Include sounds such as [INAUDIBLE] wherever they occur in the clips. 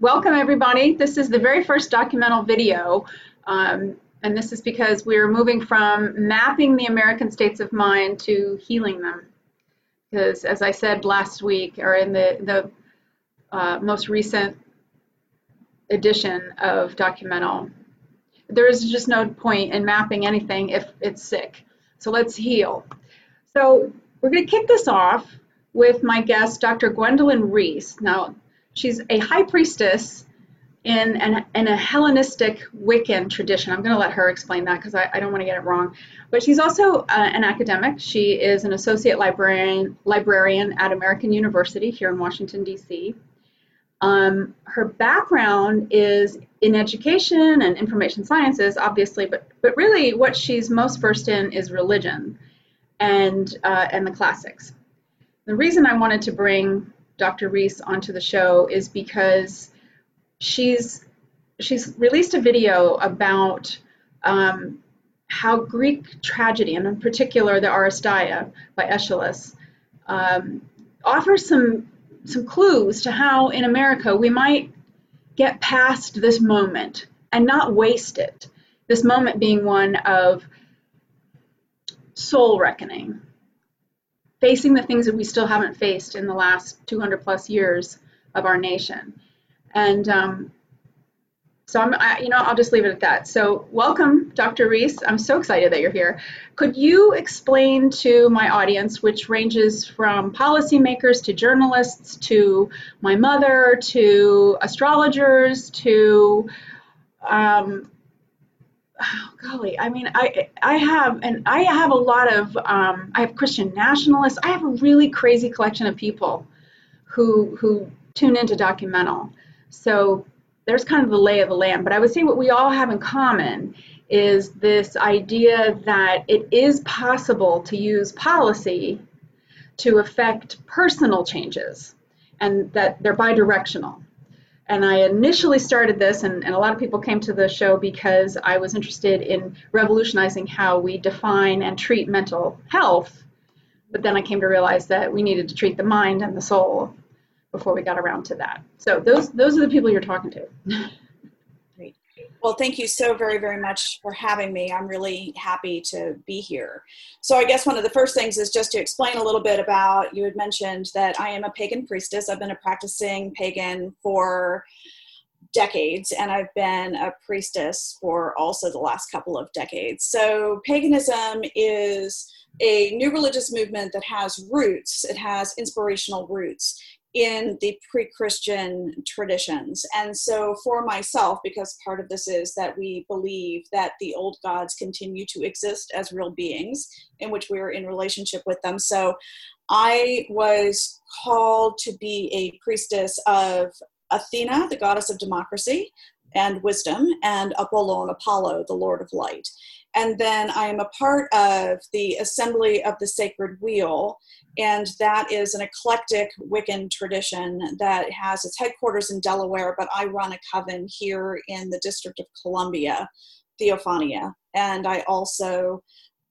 welcome everybody. This is the very first documental video, um, and this is because we're moving from mapping the American states of mind to healing them. Because as I said last week, or in the, the uh, most recent edition of documental, there is just no point in mapping anything if it's sick. So let's heal. So we're going to kick this off with my guest, Dr. Gwendolyn Reece. Now, she's a high priestess in, an, in a Hellenistic Wiccan tradition. I'm going to let her explain that because I, I, don't want to get it wrong. But she's also uh, an academic. She is an associate librarian, librarian at American University here in Washington, D.C. Um, her background is in education and information sciences, obviously, but, but really what she's most versed in is religion and, uh, and the classics. The reason I wanted to bring Dr. Reece onto the show is because she's she's released a video about um, how Greek tragedy, and in particular the Oresteia by Aeschylus, um, offers some some clues to how in America we might get past this moment and not waste it. This moment being one of soul reckoning, facing the things that we still haven't faced in the last 200 plus years of our nation. And um, so I'm, I, you know, I'll just leave it at that. So welcome, Dr. Reece. I'm so excited that you're here. Could you explain to my audience, which ranges from policymakers to journalists to my mother to astrologers to um, oh, golly, I mean, I I have and I have a lot of um, I have Christian nationalists. I have a really crazy collection of people who who tune into documental. So there's kind of the lay of the land. But I would say what we all have in common is this idea that it is possible to use policy to affect personal changes and that they're bidirectional and I initially started this, and, and, a lot of people came to the show because I was interested in revolutionizing how we define and treat mental health. But then I came to realize that we needed to treat the mind and the soul before we got around to that. So those those are the people you're talking to. [LAUGHS] Well, thank you so very, very much for having me. I'm really happy to be here. So, I guess one of the first things is just to explain a little bit about you had mentioned that I am a pagan priestess. I've been a practicing pagan for decades, and I've been a priestess for also the last couple of decades. So, paganism is a new religious movement that has roots, it has inspirational roots in the pre Christian traditions. And so, for myself, because part of this is that we believe that the old gods continue to exist as real beings in which we are in relationship with them. So, I was called to be a priestess of Athena, the goddess of democracy and wisdom, and Apollon, Apollo, the Lord of light. And then I am a part of the Assembly of the Sacred Wheel, and that is an eclectic Wiccan tradition that has its headquarters in Delaware, but I run a coven here in the District of Columbia, Theophania. And I also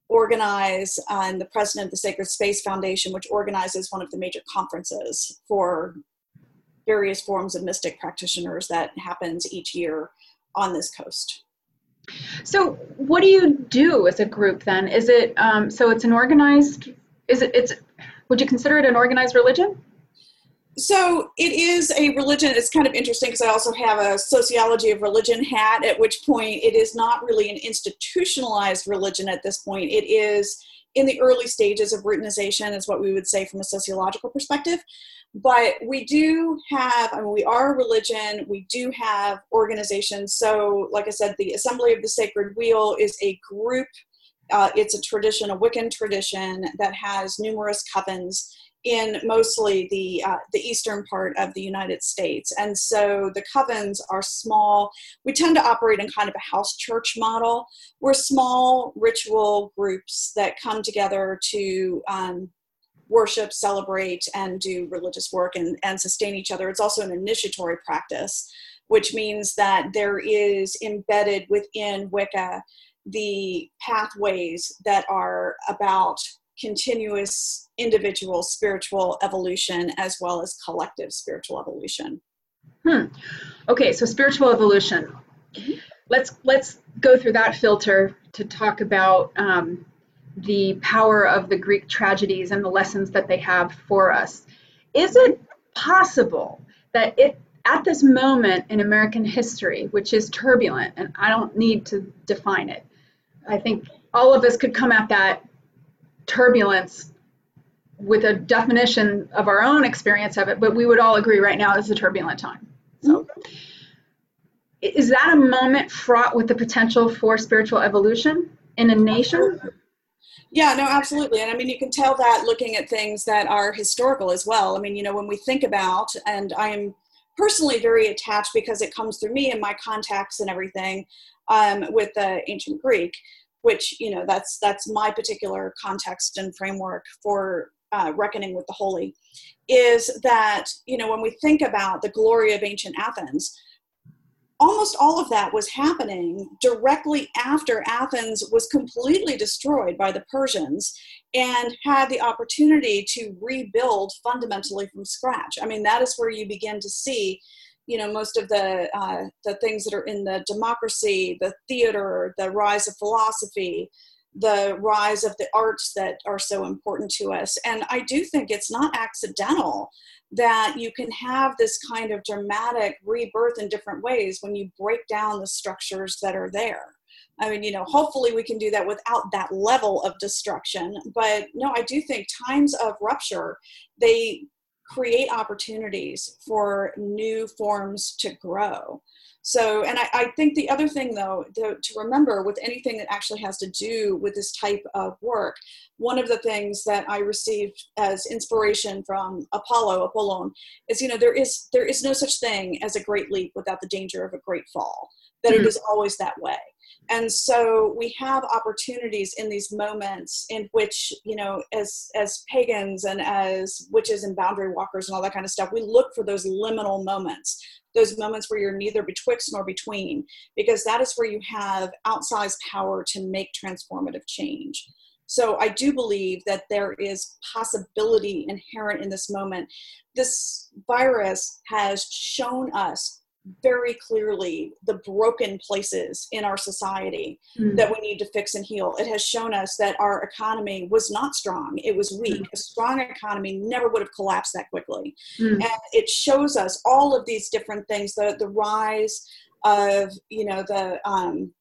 organize, uh, I'm the president of the Sacred Space Foundation, which organizes one of the major conferences for various forms of mystic practitioners that happens each year on this coast. So, what do you do as a group then? Is it um, so? It's an organized. Is it? It's. Would you consider it an organized religion? So it is a religion. It's kind of interesting because I also have a sociology of religion hat. At which point, it is not really an institutionalized religion at this point. It is in the early stages of routinization, is what we would say from a sociological perspective but we do have i mean we are a religion we do have organizations so like i said the assembly of the sacred wheel is a group uh, it's a tradition a wiccan tradition that has numerous covens in mostly the uh, the eastern part of the United States, and so the covens are small. We tend to operate in kind of a house church model. We're small ritual groups that come together to um, worship, celebrate, and do religious work and, and sustain each other. It's also an initiatory practice, which means that there is embedded within Wicca the pathways that are about continuous individual spiritual evolution as well as collective spiritual evolution. Hmm. Okay, so spiritual evolution. Mm-hmm. Let's let's go through that filter to talk about um, the power of the Greek tragedies and the lessons that they have for us. Is it possible that it at this moment in American history, which is turbulent, and I don't need to define it, I think all of us could come at that turbulence with a definition of our own experience of it, but we would all agree right now is a turbulent time. So, mm-hmm. is that a moment fraught with the potential for spiritual evolution in a nation? Yeah, no, absolutely. And I mean, you can tell that looking at things that are historical as well. I mean, you know, when we think about, and I am personally very attached because it comes through me and my contacts and everything um, with the ancient Greek, which you know that's that's my particular context and framework for uh, reckoning with the holy is that you know when we think about the glory of ancient athens almost all of that was happening directly after athens was completely destroyed by the persians and had the opportunity to rebuild fundamentally from scratch i mean that is where you begin to see you know most of the uh, the things that are in the democracy the theater the rise of philosophy the rise of the arts that are so important to us. And I do think it's not accidental that you can have this kind of dramatic rebirth in different ways when you break down the structures that are there. I mean, you know, hopefully we can do that without that level of destruction. But no, I do think times of rupture, they create opportunities for new forms to grow. So, and I, I, think the other thing though to, to remember with anything that actually has to do with this type of work, one of the things that I received as inspiration from Apollo, Apollon, is you know there is there is no such thing as a great leap without the danger of a great fall. That mm-hmm. it is always that way. And so we have opportunities in these moments in which, you know, as as pagans and as witches and boundary walkers and all that kind of stuff, we look for those liminal moments those moments where you're neither betwixt nor between, because that is where you have outsized power to make transformative change. So I do believe that there is possibility inherent in this moment. This virus has shown us very clearly the broken places in our society mm. that we need to fix and heal. It has shown us that our economy was not strong, it was weak. Mm. A strong economy never would have collapsed that quickly. Mm. And it shows us all of these different things the, the rise of, you know, the, um,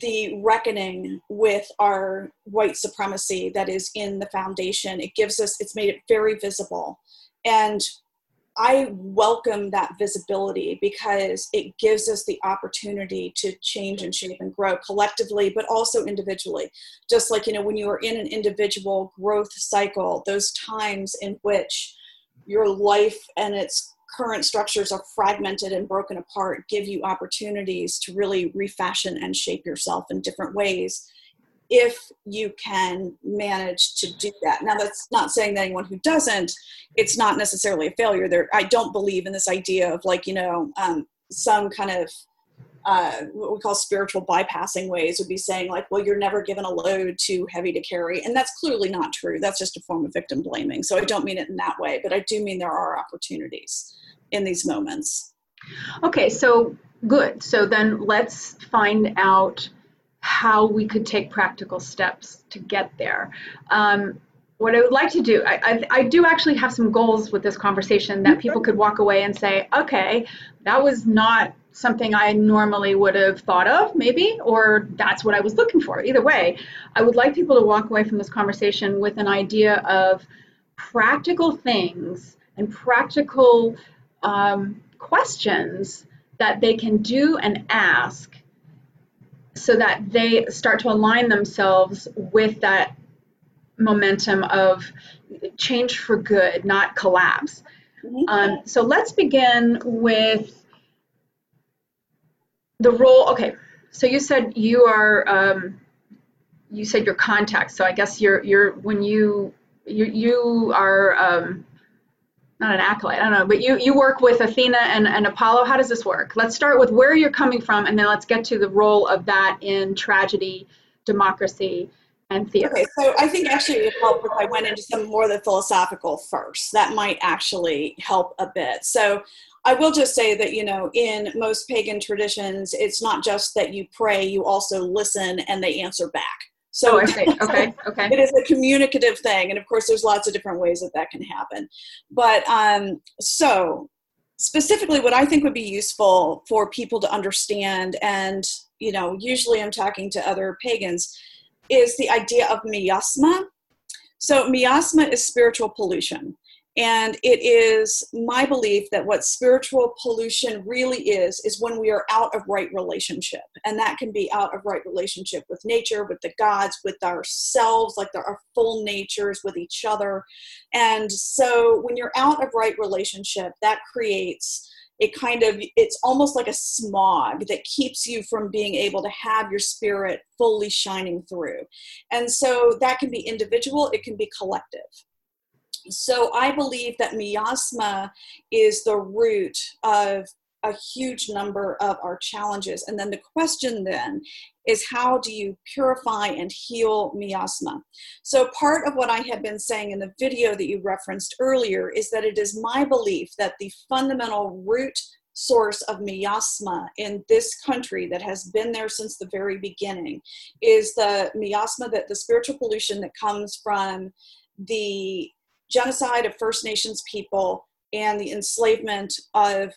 the reckoning with our white supremacy that is in the foundation. It gives us, it's made it very visible. And I welcome that visibility because it gives us the opportunity to change and shape and grow collectively, but also individually. Just like, you know, when you are in an individual growth cycle, those times in which your life and its current structures are fragmented and broken apart give you opportunities to really refashion and shape yourself in different ways if you can manage to do that. Now, that's not saying that anyone who doesn't, it's not necessarily a failure. There, I don't believe in this idea of like you know um, some kind of uh, what we call spiritual bypassing ways would be saying like, well, you're never given a load too heavy to carry, and that's clearly not true. That's just a form of victim blaming. So I don't mean it in that way, but I do mean there are opportunities in these moments. Okay, so good. So then let's find out how we could take practical steps to get there. Um, what I would like to do, I, I, I, do actually have some goals with this conversation that people could walk away and say, okay, that was not something I normally would have thought of, maybe, or that's what I was looking for. Either way, I would like people to walk away from this conversation with an idea of practical things and practical um, questions that they can do and ask so that they start to align themselves with that momentum of change for good, not collapse. Mm-hmm. Um, so let's begin with the role. Okay, so you said you are um, you said your contact. So I guess you're you're when you you you are um, not an acolyte, I don't know, but you, you work with Athena and, and Apollo. How does this work? Let's start with where you're coming from, and then let's get to the role of that in tragedy, democracy, and theater. Okay, so I think actually it would help if I went into some more of the philosophical first. That might actually help a bit. So I will just say that, you know, in most pagan traditions, it's not just that you pray, you also listen and they answer back. So oh. Okay. Okay. it is a communicative thing. And of course, there's lots of different ways that that can happen. But um, so specifically, what I think would be useful for people to understand, and, you know, usually I'm talking to other pagans, is the idea of miasma. So, miasma is spiritual pollution. And it is my belief that what spiritual pollution really is, is when we are out of right relationship. And that can be out of right relationship with nature, with the gods, with ourselves, like our full natures, with each other. And so when you're out of right relationship, that creates a kind of it's almost like a smog that keeps you from being able to have your spirit fully shining through and so that can be individual it can be collective so I believe that miasma is the root of a huge number of our challenges. And then the question then is how do you purify and heal miasma? So part of what I have been saying in the video that you referenced earlier is that it is my belief that the fundamental root source of miasma in this country that has been there since the very beginning is the miasma that the spiritual pollution that comes from the genocide of First Nations people and the enslavement of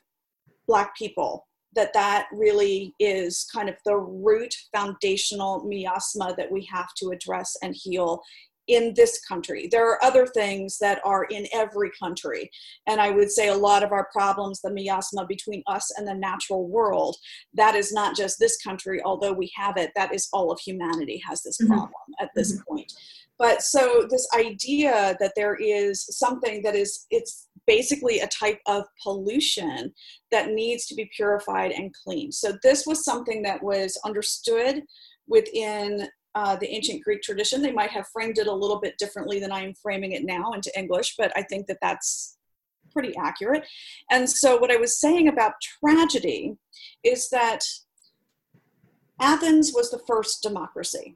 Black people. That that really is kind of the root foundational miasma that we have to address and heal in this country. There are other things that are in every country. And I would say a lot of our problems, the miasma between us and the natural world, that is not just this country, although we have it, that is all of humanity has this mm-hmm. problem mm-hmm. at this mm-hmm. point but so this idea that there is something that is it's basically a type of pollution that needs to be purified and cleaned. So this was something that was understood within uh, the ancient greek tradition. They might have framed it a little bit differently than i'm framing it now into english but i think that that's pretty accurate. And so what i was saying about tragedy is that athens was the first democracy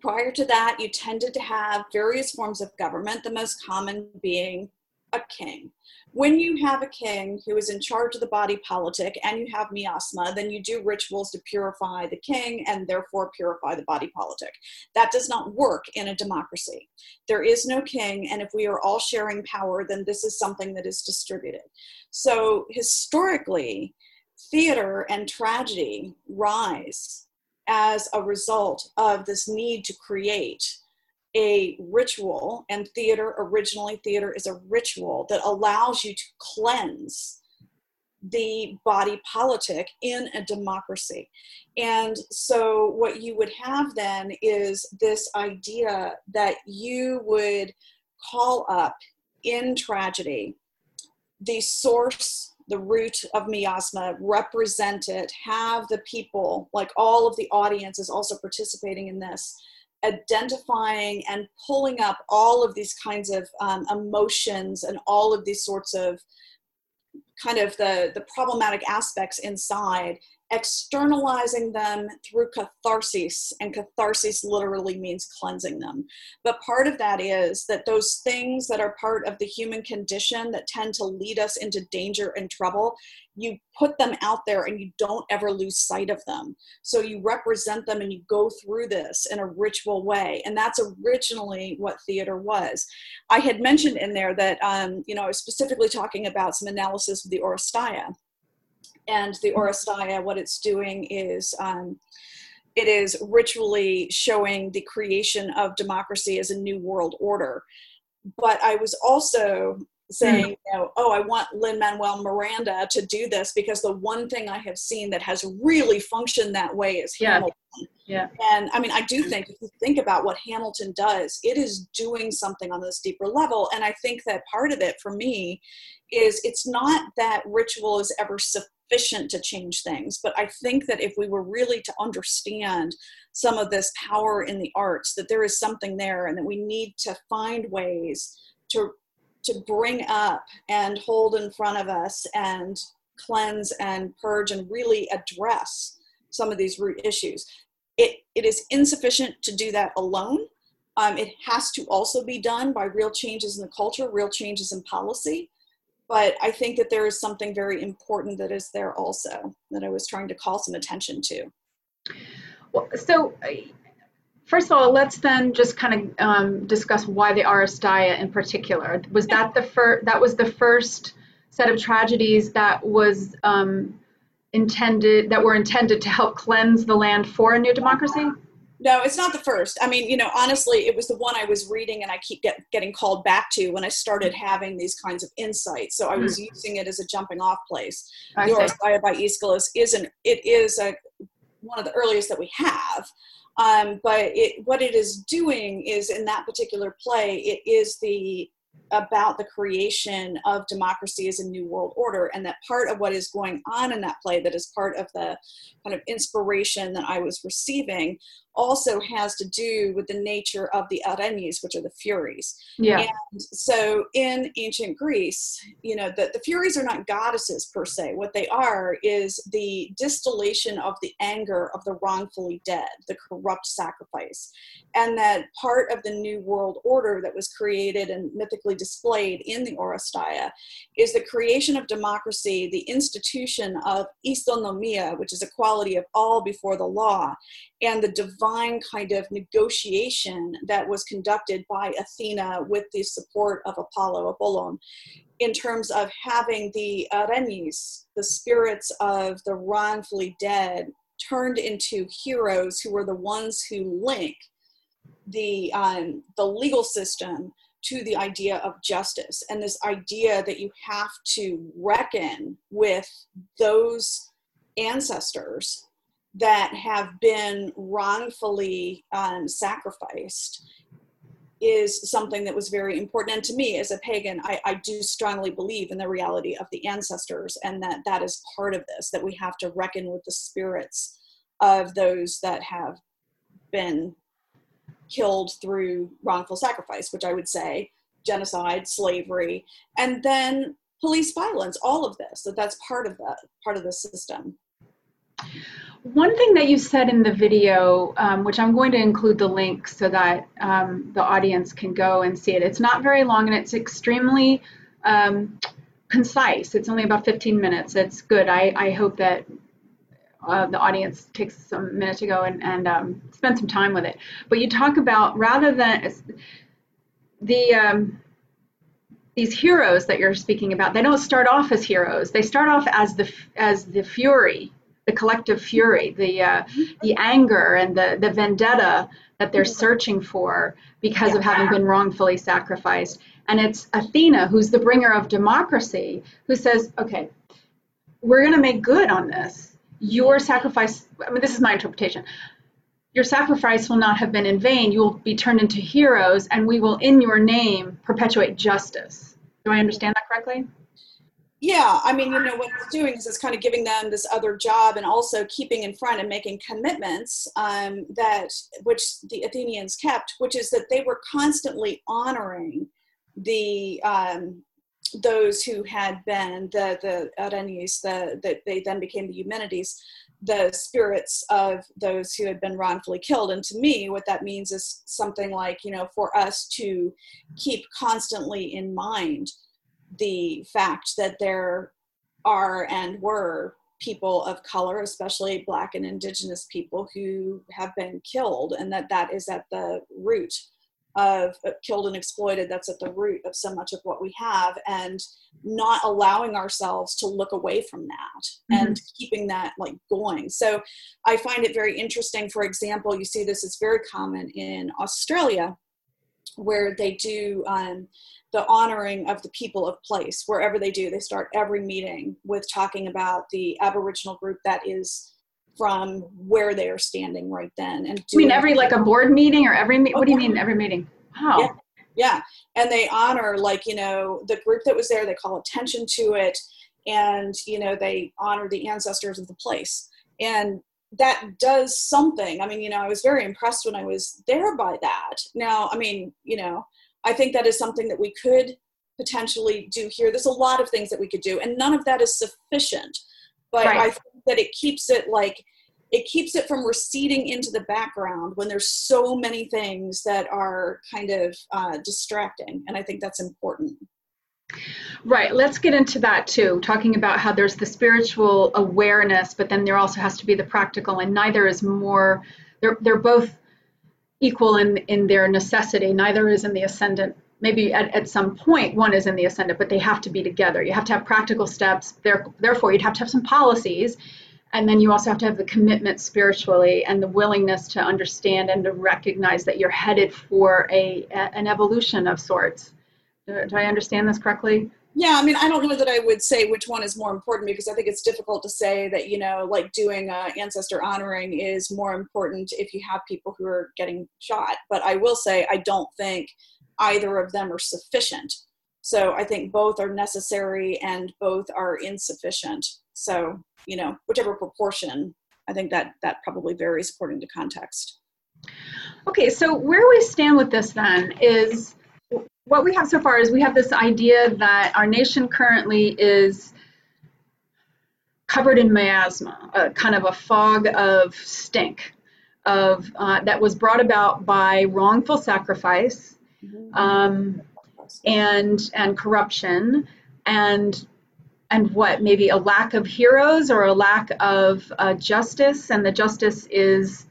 Prior to that, you tended to have various forms of government, the most common being a king. When you have a king who is in charge of the body politic and you have miasma, then you do rituals to purify the king and therefore purify the body politic. That does not work in a democracy. There is no king, and if we are all sharing power, then this is something that is distributed. So historically, theater and tragedy rise as a result of this need to create a ritual and theater originally theater is a ritual that allows you to cleanse the body politic in a democracy. And so what you would have then is this idea that you would call up in tragedy the source the root of miasma, represent it, have the people, like all of the audience is also participating in this, identifying and pulling up all of these kinds of um, emotions and all of these sorts of kind of the, the problematic aspects inside externalizing them through catharsis, and catharsis literally means cleansing them. But part of that is that those things that are part of the human condition that tend to lead us into danger and trouble, you put them out there and you don't ever lose sight of them. So you represent them and you go through this in a ritual way. And that's originally what theater was. I had mentioned in there that, um, you know, I was specifically talking about some analysis of the Oresteia and the Oresteia, what it's doing is um, it is ritually showing the creation of democracy as a new world order. But I was also saying, mm. you know, oh, I want Lin Manuel Miranda to do this because the one thing I have seen that has really functioned that way is yeah. Hamilton. Yeah. And I mean, I do think if you think about what Hamilton does, it is doing something on this deeper level. And I think that part of it for me is it's not that ritual is ever sufficient sufficient to change things. But I think that if we were really to understand some of this power in the arts, that there is something there and that we need to find ways to to bring up and hold in front of us and cleanse and purge and really address some of these root issues. It, it is insufficient to do that alone. Um, it has to also be done by real changes in the culture, real changes in policy but I think that there is something very important that is there also that I was trying to call some attention to. Well, so first of all, let's then just kind of um, discuss why the Oresteia in particular. Was that the first? That was the first set of tragedies that was um, intended that were intended to help cleanse the land for a new democracy. No, it's not the first. I mean, you know, honestly, it was the one I was reading and I keep get, getting called back to when I started having these kinds of insights. So I was mm. using it as a jumping off place. I Oresteia by Aeschylus is an, it is a, one of the earliest that we have. Um, but it, what it is doing is in that particular play, it is the about the creation of democracy as a new world order and that part of what is going on in that play that is part of the kind of inspiration that i was receiving also has to do with the nature of the Erinyes, which are the Furies. Yeah. And so in ancient Greece, you know, the, the Furies are not goddesses per se. What they are is the distillation of the anger of the wrongfully dead, the corrupt sacrifice. And that part of the New World Order that was created and mythically displayed in the Oresteia is the creation of democracy, the institution of isonomia, which is equality of all before the law, and the divine kind of negotiation that was conducted by Athena with the support of Apollo, Apollon, in terms of having the Erinyes, the spirits of the wrongfully dead, turned into heroes who were the ones who link the um, the legal system to the idea of justice. And this idea that you have to reckon with those ancestors that have been wrongfully um, sacrificed is something that was very important. And to me, as a pagan, I, I, do strongly believe in the reality of the ancestors and that that is part of this, that we have to reckon with the spirits of those that have been killed through wrongful sacrifice, which I would say genocide, slavery, and then police violence, all of this, that that's part of that, part of the system. One thing that you said in the video, um, which I'm going to include the link so that um, the audience can go and see it. It's not very long and it's extremely um, concise. It's only about 15 minutes. It's good. I, I hope that uh, the audience takes some minutes to go and, and um, spend some time with it. But you talk about rather than the um, these heroes that you're speaking about, they don't start off as heroes. They start off as the as the fury the collective fury, the uh, the anger and the the vendetta that they're searching for because of having been wrongfully sacrificed. And it's Athena who's the bringer of democracy who says, okay, we're going to make good on this. Your sacrifice, I mean, this is my interpretation. Your sacrifice will not have been in vain. You will be turned into heroes, and we will, in your name, perpetuate justice. Do I understand that correctly? Yeah i mean you know what it's doing is it's kind of giving them this other job and also keeping in front and making commitments um, that which the athenians kept which is that they were constantly honoring the um, those who had been the the Erinyes, the that they then became the Eumenides, the spirits of those who had been wrongfully killed. And to me, what that means is something like you know for us to keep constantly in mind the fact that there are and were people of color, especially Black and Indigenous people, who have been killed, and that that is at the root of uh, killed and exploited. That's at the root of so much of what we have, and not allowing ourselves to look away from that mm-hmm. and keeping that like going. So I find it very interesting. For example, you see this is very common in Australia, where they do. Um, the honoring of the people of place. Wherever they do they start every meeting with talking about the aboriginal group that is from where they are standing right then and you mean every like a board meeting or every what do you oh, mean every meeting? Wow yeah. yeah. And they honor like you know the group that was there they call attention to it and you know they honor the ancestors of the place. And that does something. I mean you know i was very impressed when i was there by that. Now i mean you know I think that is something that we could potentially do here. There's a lot of things that we could do, and none of that is sufficient. But right. I think that it keeps it like it keeps it from receding into the background when there's so many things that are kind of uh, distracting, and I think that's important. Right. Let's get into that too, talking about how there's the spiritual awareness, but then there also has to be the practical, and neither is more, they're, they're both equal in, in their necessity. Neither is in the ascendant. Maybe at, at some point one is in the ascendant, but they have to be together. You have to have practical steps. There, therefore, you'd have to have some policies. And then you also have to have the commitment spiritually and the willingness to understand and to recognize that you're headed for a, a an evolution of sorts. Do, do I understand this correctly? Yeah, I mean, I don't know that I would say which one is more important because I think it's difficult to say that, you know, like doing uh, ancestor honoring is more important if you have people who are getting shot. But I will say, I don't think either of them are sufficient. So I think both are necessary and both are insufficient. So, you know, whichever proportion, I think that that probably varies according to context. Okay, so where we stand with this then is what we have so far is we have this idea that our nation currently is covered in miasma, a kind of a fog of stink of uh, that was brought about by wrongful sacrifice um, and and corruption and and what maybe a lack of heroes or a lack of uh, justice and the justice is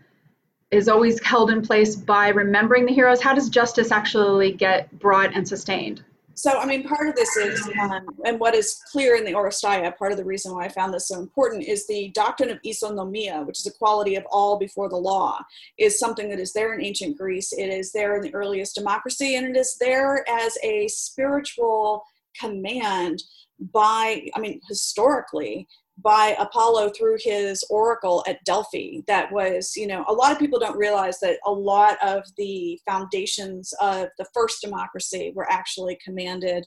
is always held in place by remembering the heroes? How does justice actually get brought and sustained? So, I mean, part of this is, um, and what is clear in the Oresteia, part of the reason why I found this so important is the doctrine of isonomia, which is equality of all before the law, is something that is there in ancient Greece. It is there in the earliest democracy, and it is there as a spiritual command by, I mean, historically, by Apollo through his oracle at Delphi. That was, you know, a lot of people don't realize that a lot of the foundations of the first democracy were actually commanded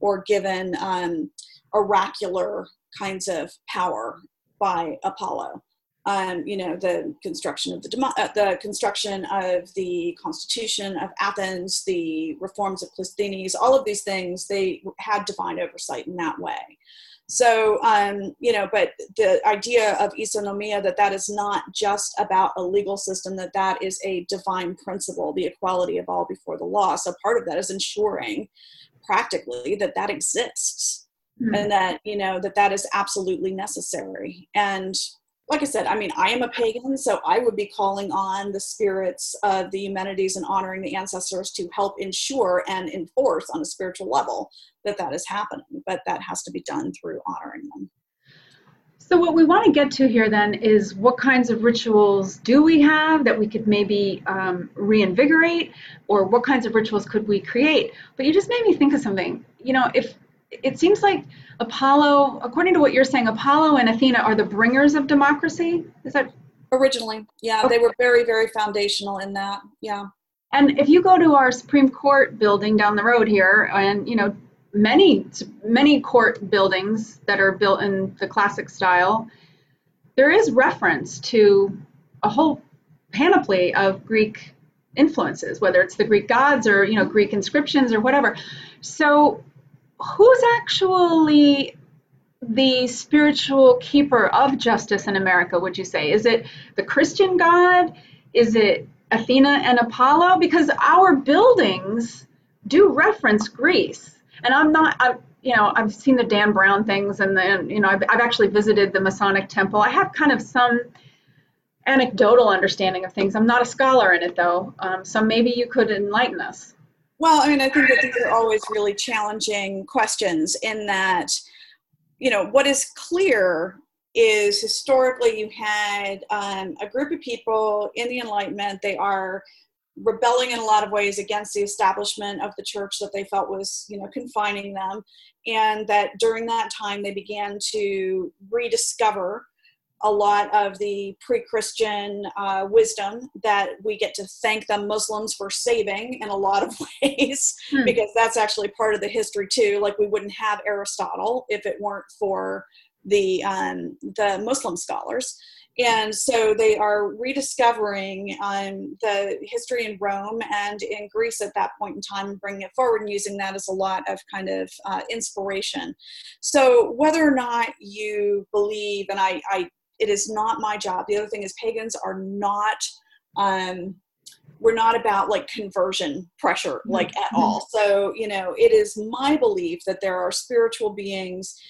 or given um, oracular kinds of power by Apollo. Um, you know, the construction of the uh, the construction of the Constitution of Athens, the reforms of Clisthenes, all of these things, they had divine oversight in that way. So, um, you know, but the idea of isonomia that that is not just about a legal system, that that is a divine principle, the equality of all before the law. So, part of that is ensuring practically that that exists mm-hmm. and that, you know, that that is absolutely necessary. And like I said, I mean, I am a pagan, so I would be calling on the spirits of the Eumenides and honoring the ancestors to help ensure and enforce on a spiritual level that that is happening. But that has to be done through honoring them. So, what we want to get to here then is what kinds of rituals do we have that we could maybe um, reinvigorate, or what kinds of rituals could we create? But you just made me think of something. You know, if it seems like Apollo, according to what you're saying, Apollo and Athena are the bringers of democracy. Is that originally? Yeah, okay. they were very, very foundational in that. Yeah. And if you go to our Supreme Court building down the road here, and you know, many many court buildings that are built in the classic style, there is reference to a whole panoply of Greek influences, whether it's the Greek gods or you know Greek inscriptions or whatever. So who's actually the spiritual keeper of justice in America, would you say? Is it the Christian God? Is it Athena and Apollo? Because our buildings do reference Greece. And I'm not, I, you know, I've seen the Dan Brown things and then, you know, I've, I've actually visited the Masonic temple. I have kind of some anecdotal understanding of things. I'm not a scholar in it though. Um, so maybe you could enlighten us. Well, I mean, I think that these are always really challenging questions in that, you know, what is clear is historically you had um, a group of people in the Enlightenment, they are rebelling in a lot of ways against the establishment of the church that they felt was you know confining them and that during that time they began to rediscover a lot of the pre-Christian uh, wisdom that we get to thank the Muslims for saving in a lot of [LAUGHS] ways, hmm. because that's actually part of the history too. Like we wouldn't have Aristotle if it weren't for the um, the Muslim scholars, and so they are rediscovering um, the history in Rome and in Greece at that point in time, and bringing it forward and using that as a lot of kind of uh, inspiration. So whether or not you believe, and I, I it is not my job. The other thing is pagans are not um, we're not about like conversion pressure like at all so you know it is my belief that there are spiritual beings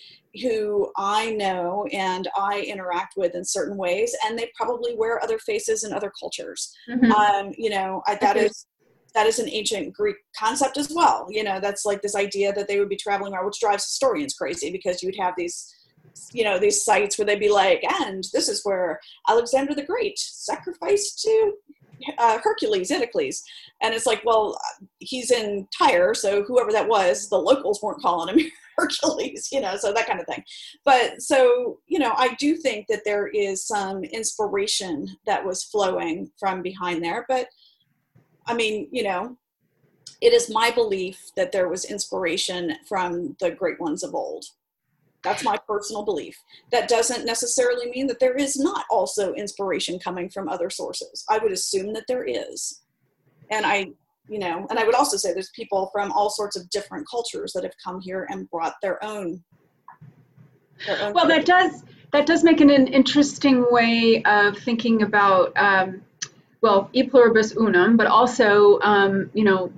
who I know and I interact with in certain ways, and they probably wear other faces in other cultures. Mm-hmm. Um, you know, I, that is that is an ancient Greek concept as well. You know, that's like this idea that they would be traveling around, which drives historians crazy because you'd have these, you know, these sites where they'd be like, and this is where Alexander the Great sacrificed to uh, Hercules, Herakles. And it's like, well, he's in Tyre, so whoever that was, the locals weren't calling him [LAUGHS] Hercules, you know, so that kind of thing. But so, you know, I do think that there is some inspiration that was flowing from behind there. But I mean, you know, it is my belief that there was inspiration from the great ones of old. That's my personal belief. That doesn't necessarily mean that there is not also inspiration coming from other sources. I would assume that there is. And I you know and i would also say there's people from all sorts of different cultures that have come here and brought their own, their own well that does that does make an, an interesting way of thinking about um, well e pluribus unum but also um, you know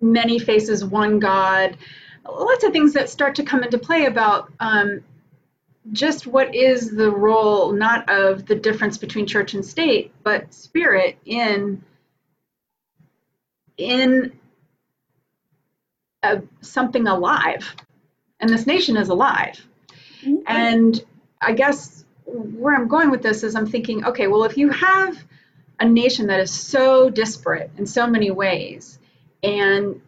many faces one god lots of things that start to come into play about um, just what is the role not of the difference between church and state but spirit in in a, something alive, and this nation is alive. Mm-hmm. And I guess where I'm going with this is I'm thinking, okay, well, if you have a nation that is so disparate in so many ways, and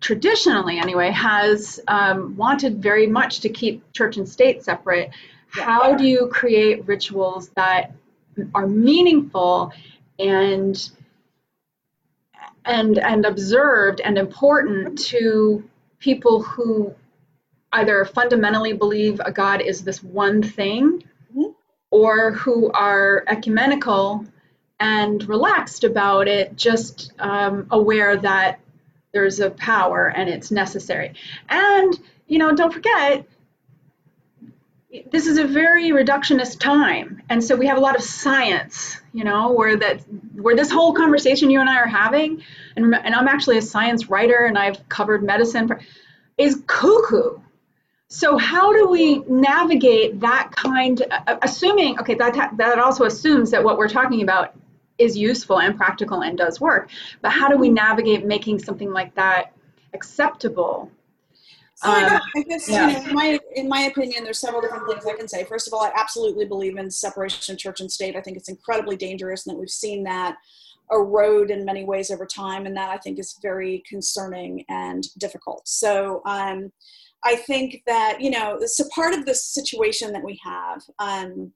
traditionally, anyway, has um, wanted very much to keep church and state separate, yeah. how do you create rituals that are meaningful and and and observed and important to people who either fundamentally believe a God is this one thing mm-hmm. or who are ecumenical and relaxed about it, just um, aware that there's a power and it's necessary. And, you know, don't forget, this is a very reductionist time and so we have a lot of science you know where that where this whole conversation you and i are having and, and i'm actually a science writer and i've covered medicine for, is cuckoo so how do we navigate that kind assuming okay that that also assumes that what we're talking about is useful and practical and does work but how do we navigate making something like that acceptable so um, I guess yeah. you know, in my in my opinion, there's several different things I can say. First of all, I absolutely believe in separation of church and state. I think it's incredibly dangerous, and that we've seen that erode in many ways over time, and that I think is very concerning and difficult. So um, I think that you know, so part of the situation that we have. Um,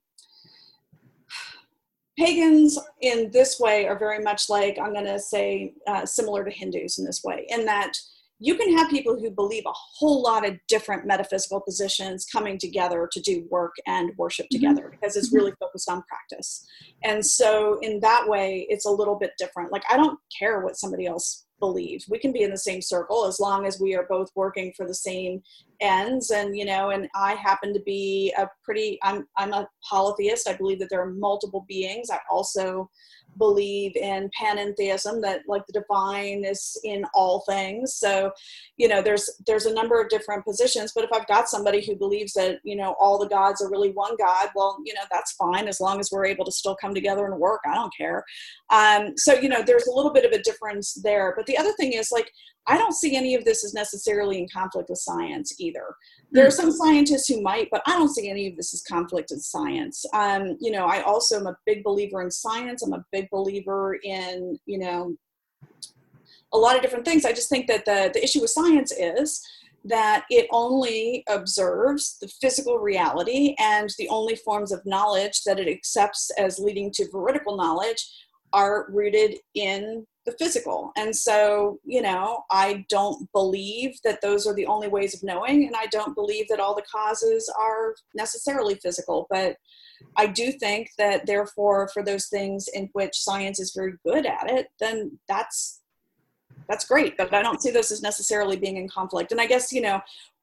pagans in this way are very much like i'm going to say uh, similar to hindus in this way in that you can have people who believe a whole lot of different metaphysical positions coming together to do work and worship mm-hmm. together because it's really focused on practice. And so, in that way, it's a little bit different. Like, I don't care what somebody else believes. We can be in the same circle as long as we are both working for the same ends. And, you know, and I happen to be a pretty, I'm, I'm a polytheist. I believe that there are multiple beings. I also believe in panentheism that like the divine is in all things. So you know there's there's a number of different positions but if i've got somebody who believes that you know all the gods are really one god well you know that's fine as long as we're able to still come together and work i don't care. Um, so you know there's a little bit of a difference there. But the other thing is like i don't see any of this as necessarily in conflict with science either. There are some scientists who might, but I don't see any of this as conflict with science. Um, you know, I also am a big believer in science. I'm a big believer in, you know, a lot of different things. I just think that the, the issue with science is that it only observes the physical reality and the only forms of knowledge that it accepts as leading to veridical knowledge are rooted in the physical. And so, you know, I don't believe that those are the only ways of knowing, and I don't believe that all the causes are necessarily physical. But I do think that, therefore, for those things in which science is very good at it, then that's that's great. But I don't see those as necessarily being in conflict. And I guess, you know,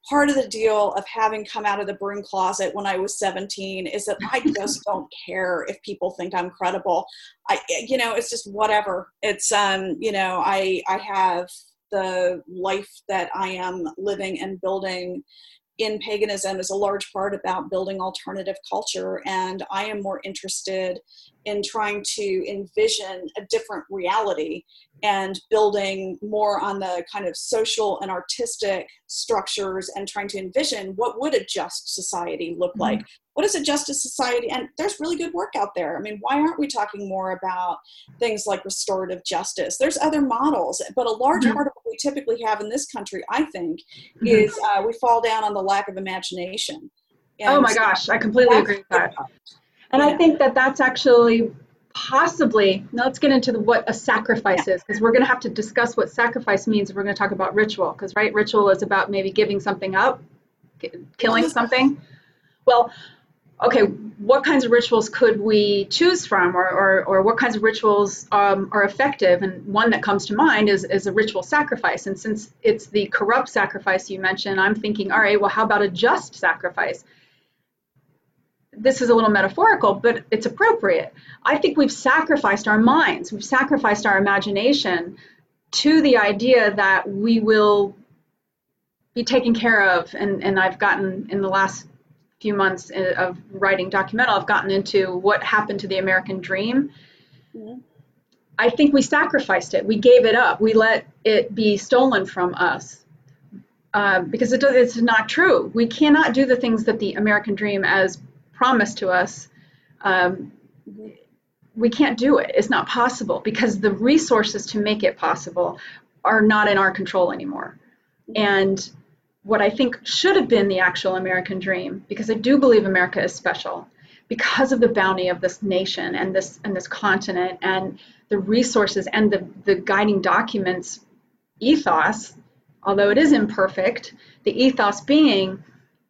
part of the deal of having come out of the broom closet when I was 17 is that I [LAUGHS] just don't care if people think I'm credible. I, you know, it's just whatever. It's, um, you know, I, I have the life that I am living and building in paganism is a large part about building alternative culture. And I am more interested in trying to envision a different reality and building more on the kind of social and artistic structures and trying to envision what would a just society look mm-hmm. like what is a justice society and there's really good work out there i mean why aren't we talking more about things like restorative justice there's other models but a large mm-hmm. part of we typically have in this country i think mm-hmm. is uh, we fall down on the lack of imagination. And oh my gosh i completely agree with that. And yeah. i think that that's actually possibly now let's get into the, what a sacrifice is because we're going to have to discuss what sacrifice means if we're going to talk about ritual because right ritual is about maybe giving something up killing something. Well okay what kinds of rituals could we choose from or, or, or what kinds of rituals um, are effective and one that comes to mind is, is a ritual sacrifice and since it's the corrupt sacrifice you mentioned i'm thinking all right well how about a just sacrifice this is a little metaphorical, but it's appropriate. I think we've sacrificed our minds, we've sacrificed our imagination to the idea that we will be taken care of. And, and I've gotten in the last few months of writing documental, I've gotten into what happened to the American dream. Mm-hmm. I think we sacrificed it. We gave it up. We let it be stolen from us. Uh, because it, it's not true. We cannot do the things that the American dream, as promised to us, um, we can't do it. It's not possible because the resources to make it possible are not in our control anymore. And what I think should have been the actual American dream, because I do believe America is special, because of the bounty of this nation and this and this continent and the resources and the, the guiding documents ethos, although it is imperfect, the ethos being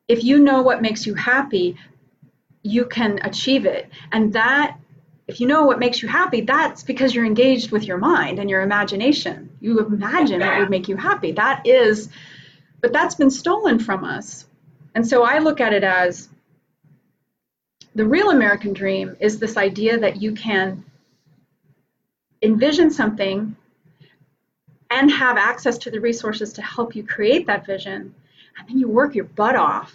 if you know what makes you happy, you can achieve it. And that, if you know what makes you happy, that's because you're engaged with your mind and your imagination. You imagine what would make you happy. That is, but that's been stolen from us. And so I look at it as the real American dream is this idea that you can envision something and have access to the resources to help you create that vision. And then you work your butt off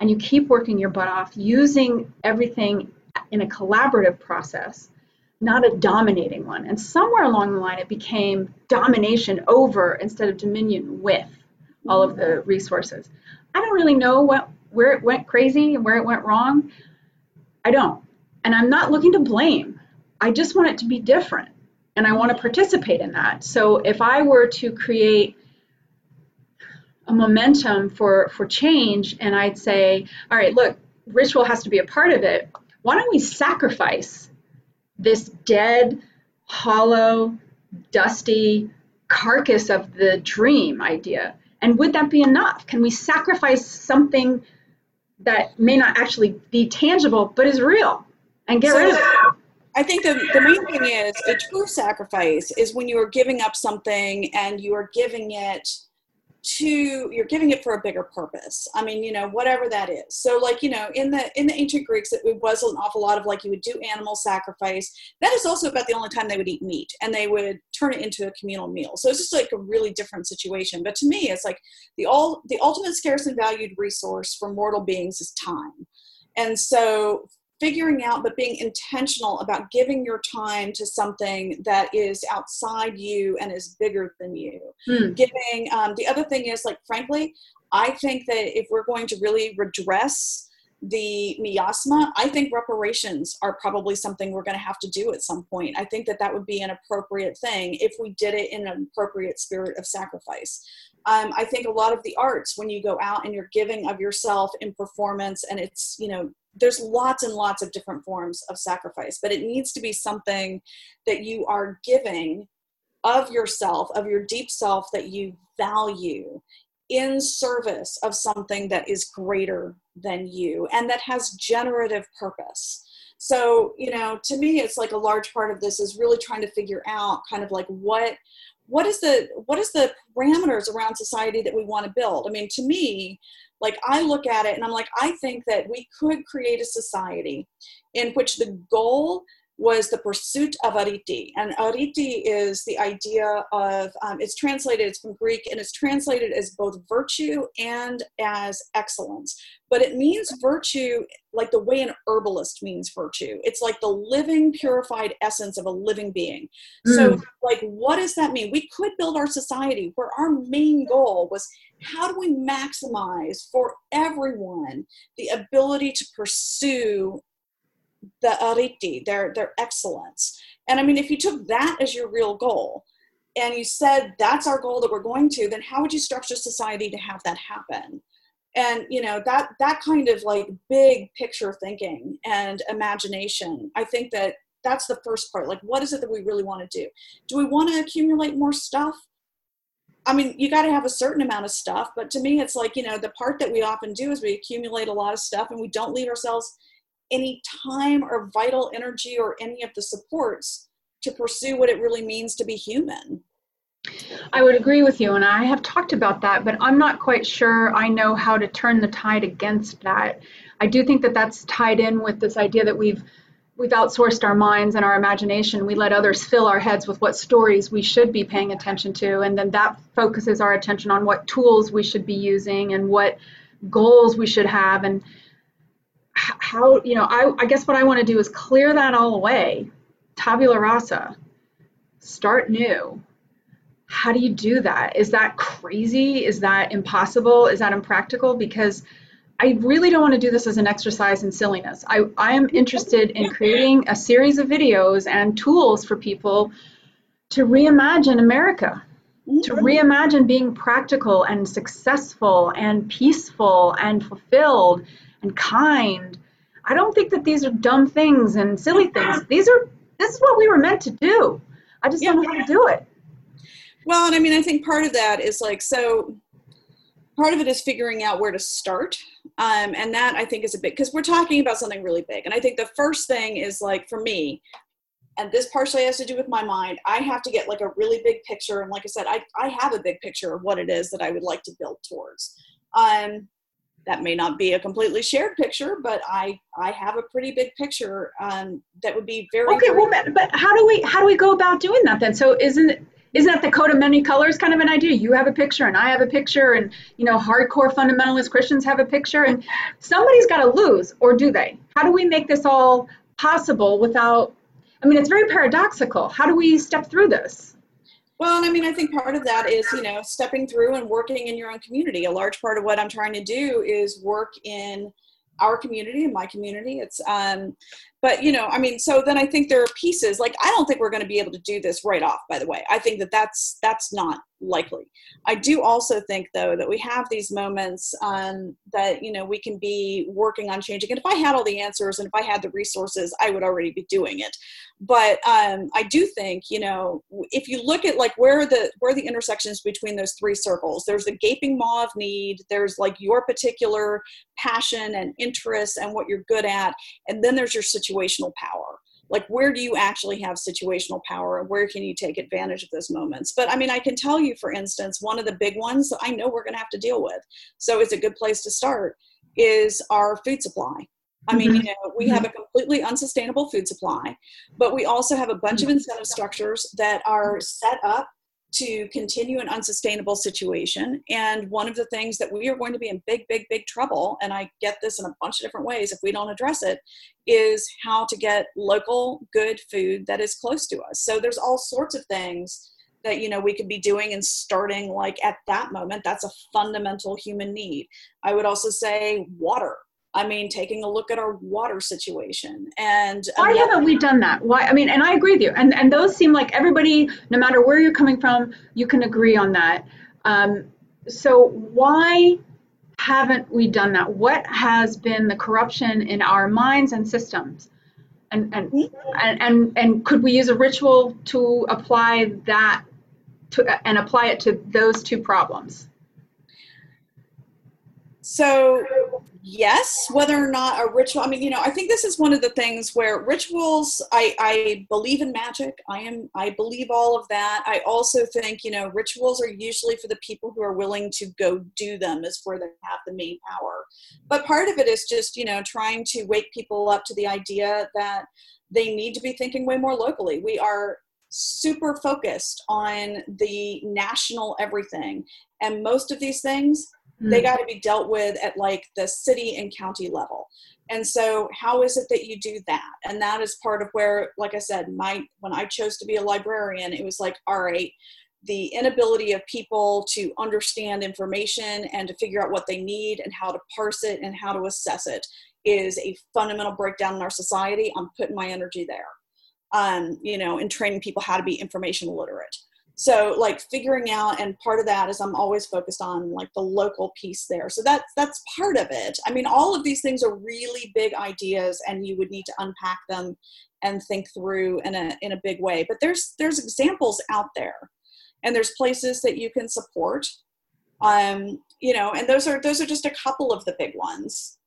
and you keep working your butt off using everything in a collaborative process, not a dominating one. And somewhere along the line, it became domination over instead of dominion with all of the mm-hmm. resources. I don't really know what where it went crazy and where it went wrong. I don't. And I'm not looking to blame. I just want it to be different. And I want to participate in that. So if I were to create a momentum for for change and i'd say all right look ritual has to be a part of it why don't we sacrifice this dead hollow dusty carcass of the dream idea and would that be enough? Can we sacrifice something that may not actually be tangible but is real? And get so, rid of it. I think the, the main thing is a true sacrifice is when you are giving up something and you are giving it to you're giving it for a bigger purpose. I mean you know whatever that is. So like you know in the in the ancient greeks it was an awful lot of like you would do animal sacrifice. That is also about the only time they would eat meat and they would turn it into a communal meal. So it's just like a really different situation. But to me it's like the all the ultimate scarce and valued resource for mortal beings is time. And so figuring out but being intentional about giving your time to something that is outside you and is bigger than you. Hmm. giving um, the other thing is like frankly i think that if we're going to really redress the miasma i think reparations are probably something we're going to have to do at some point. I think that that would be an appropriate thing if we did it in an appropriate spirit of sacrifice. Um, i think a lot of the arts when you go out and you're giving of yourself in performance and it's you know there's lots and lots of different forms of sacrifice, but it needs to be something that you are giving of yourself, of your deep self that you value in service of something that is greater than you and that has generative purpose. So, you know, to me, it's like a large part of this is really trying to figure out kind of like what what is the what is the parameters around society that we want to build i mean to me like i look at it and i'm like i think that we could create a society in which the goal was the pursuit of arete. And arete is the idea of, um, it's translated, it's from Greek, and it's translated as both virtue and as excellence. But it means virtue like the way an herbalist means virtue. It's like the living, purified essence of a living being. Mm. So, like, what does that mean? We could build our society where our main goal was how do we maximize for everyone the ability to pursue the arete, their their excellence. And I mean, if you took that as your real goal, and you said that's our goal that we're going to, then how would you structure society to have that happen? And you know that that kind of like big picture thinking and imagination. I think that that's the first part. Like, what is it that we really want to do? Do we want to accumulate more stuff? I mean, you got to have a certain amount of stuff, but to me, it's like, you know, the part that we often do is we accumulate a lot of stuff and we don't leave ourselves any time or vital energy or any of the supports to pursue what it really means to be human. I would agree with you, and I have talked about that, but I'm not quite sure I know how to turn the tide against that. I do think that that's tied in with this idea that we've we've outsourced our minds and our imagination. We let others fill our heads with what stories we should be paying attention to, and then that focuses our attention on what tools we should be using and what goals we should have. And how you know I, I guess what i want to do is clear that all away. Tabula rasa. Start new. How do you do that? Is that crazy? Is that impossible? Is that impractical? Because i really don't want to do this as an exercise in silliness. I, I am interested in creating a series of videos and tools for people to reimagine america to mm-hmm. reimagine being practical and successful and peaceful and fulfilled and kind. I don't think that these are dumb things and silly things. [CLEARS THROAT] These are this is what we were meant to do. I just yeah. don't know how to do it. Well, and I mean, I think part of that is like so. Part of it is figuring out where to start, um, and that I think is a big because we're talking about something really big. And I think the first thing is like for me, and this partially has to do with my mind. I have to get like a really big picture, and like I said, I I have a big picture of what it is that I would like to build towards. Um, that may not be a completely shared picture, but I I have a pretty big picture um, that would be very okay. Very well, but how do we how do we go about doing that then? So isn't isn't that the coat of many colors kind of an idea? You have a picture and I have a picture, and you know hardcore fundamentalist Christians have a picture, and somebody's got to lose, or do they? How do we make this all possible without? I mean, it's very paradoxical. How do we step through this? Well, I mean, I think part of that is, you know, stepping through and working in your own community. A large part of what I'm trying to do is work in our community and my community. It's um, but you know i mean so then i think there are pieces like i don't think we're going to be able to do this right off by the way. I think that that's that's not likely. I do also think though that we have these moments um, that you know we can be working on changing. And if i had all the answers and if i had the resources i would already be doing it. But um, i do think you know if you look at like where the where the intersections between those three circles? There's the gaping maw of need there's like your particular passion and interest and what you're good at and then there's your situation situational power. Like where do you actually have situational power and where can you take advantage of those moments? But i mean i can tell you for instance one of the big ones i know we're going to have to deal with so it's a good place to start is our food supply. I mean you mm-hmm. know we have a completely unsustainable food supply but we also have a bunch of incentive structures that are set up to continue an unsustainable situation. And one of the things that we are going to be in big, big, big trouble, and I get this in a bunch of different ways if we don't address it, is how to get local good food that is close to us. So there's all sorts of things that you know we could be doing and starting like at that moment that's a fundamental human need i would also say water I mean, taking a look at our water situation. And why another- haven't we done that? Why? I mean, and I agree with you. And and those seem like everybody, no matter where you're coming from, you can agree on that. Um, so why haven't we done that? What has been the corruption in our minds and systems? And and mm-hmm. and, and and could we use a ritual to apply that to and apply it to those two problems? So, yes, whether or not a ritual, I mean, you know, I think this is one of the things where rituals, I, I believe in magic. I am, I believe all of that. I also think, you know, rituals are usually for the people who are willing to go do them, is where they have the main power. But part of it is just, you know, trying to wake people up to the idea that they need to be thinking way more locally. We are super focused on the national everything. And most of these things, mm. they got to be dealt with at like the city and county level. And so how is it that you do that? And that is part of where, like I said, my when I chose to be a librarian, it was like, all right, the inability of people to understand information and to figure out what they need and how to parse it and how to assess it is a fundamental breakdown in our society. I'm putting my energy there. Um, you know, in training people how to be information literate so like figuring out and part of that is i'm always focused on like the local piece there. So that's that's part of it. I mean all of these things are really big ideas and you would need to unpack them and think through in a in a big way. But there's there's examples out there and there's places that you can support. Um you know and those are those are just a couple of the big ones.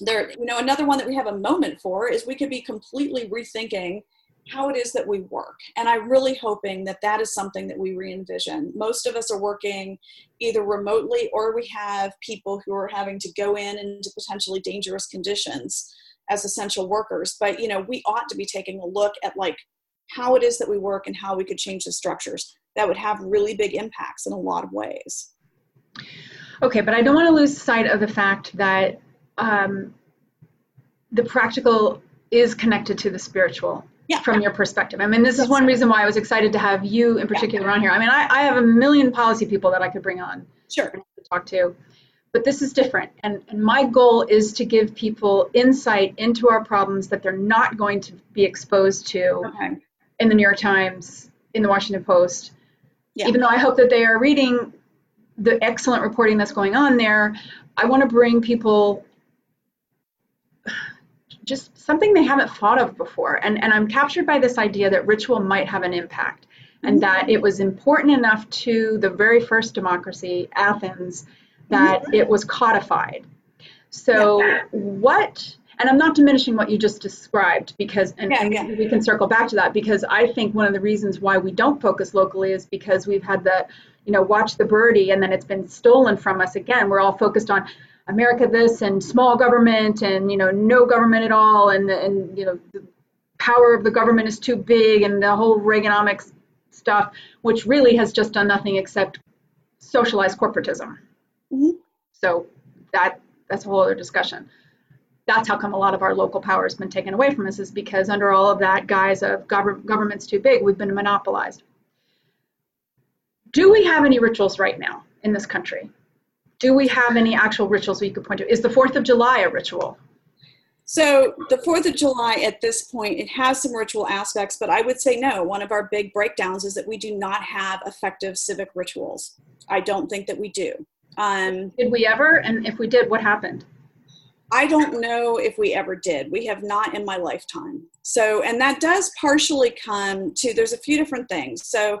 There you know another one that we have a moment for is we could be completely rethinking how it is that we work. And I'm really hoping that that is something that we re envision. Most of us are working either remotely or we have people who are having to go in into potentially dangerous conditions as essential workers. But, you know, we ought to be taking a look at like how it is that we work and how we could change the structures. That would have really big impacts in a lot of ways. Okay, but I don't want to lose sight of the fact that um, the practical is connected to the spiritual yeah. from your perspective. I mean, this is one reason why I was excited to have you in particular yeah. on here. I mean, I, I, have a million policy people that I could bring on sure. to talk to, but this is different. And, and my goal is to give people insight into our problems that they're not going to be exposed to okay. in the New York Times, in the Washington Post. Yeah. Even though I hope that they are reading the excellent reporting that's going on there, I want to bring people [SIGHS] just something they haven't thought of before. And, and I'm captured by this idea that ritual might have an impact and mm-hmm. that it was important enough to the very first democracy, Athens, that mm-hmm. it was codified. So, yeah. what, and I'm not diminishing what you just described because, and, yeah, yeah. we can circle back to that because I think one of the reasons why we don't focus locally is because we've had the, you know, watch the birdie and then it's been stolen from us again. We're all focused on America this and small government and you know no government at all and and you know the power of the government is too big and the whole Reaganomics stuff, which really has just done nothing except socialize corporatism. Mm-hmm. So that that's a whole other discussion. That's how come a lot of our local power has been taken away from us is because under all of that guise of gov- government's too big, we've been monopolized. Do we have any rituals right now in this country? Do we have any actual rituals we could point to? Is the 4th of July a ritual? So the 4th of July at this point, it has some ritual aspects, but I would say no. One of our big breakdowns is that we do not have effective civic rituals. I don't think that we do. Um, did we ever? And if we did, what happened? I don't know if we ever did. We have not in my lifetime. So, and that does partially come to, there's a few different things. So,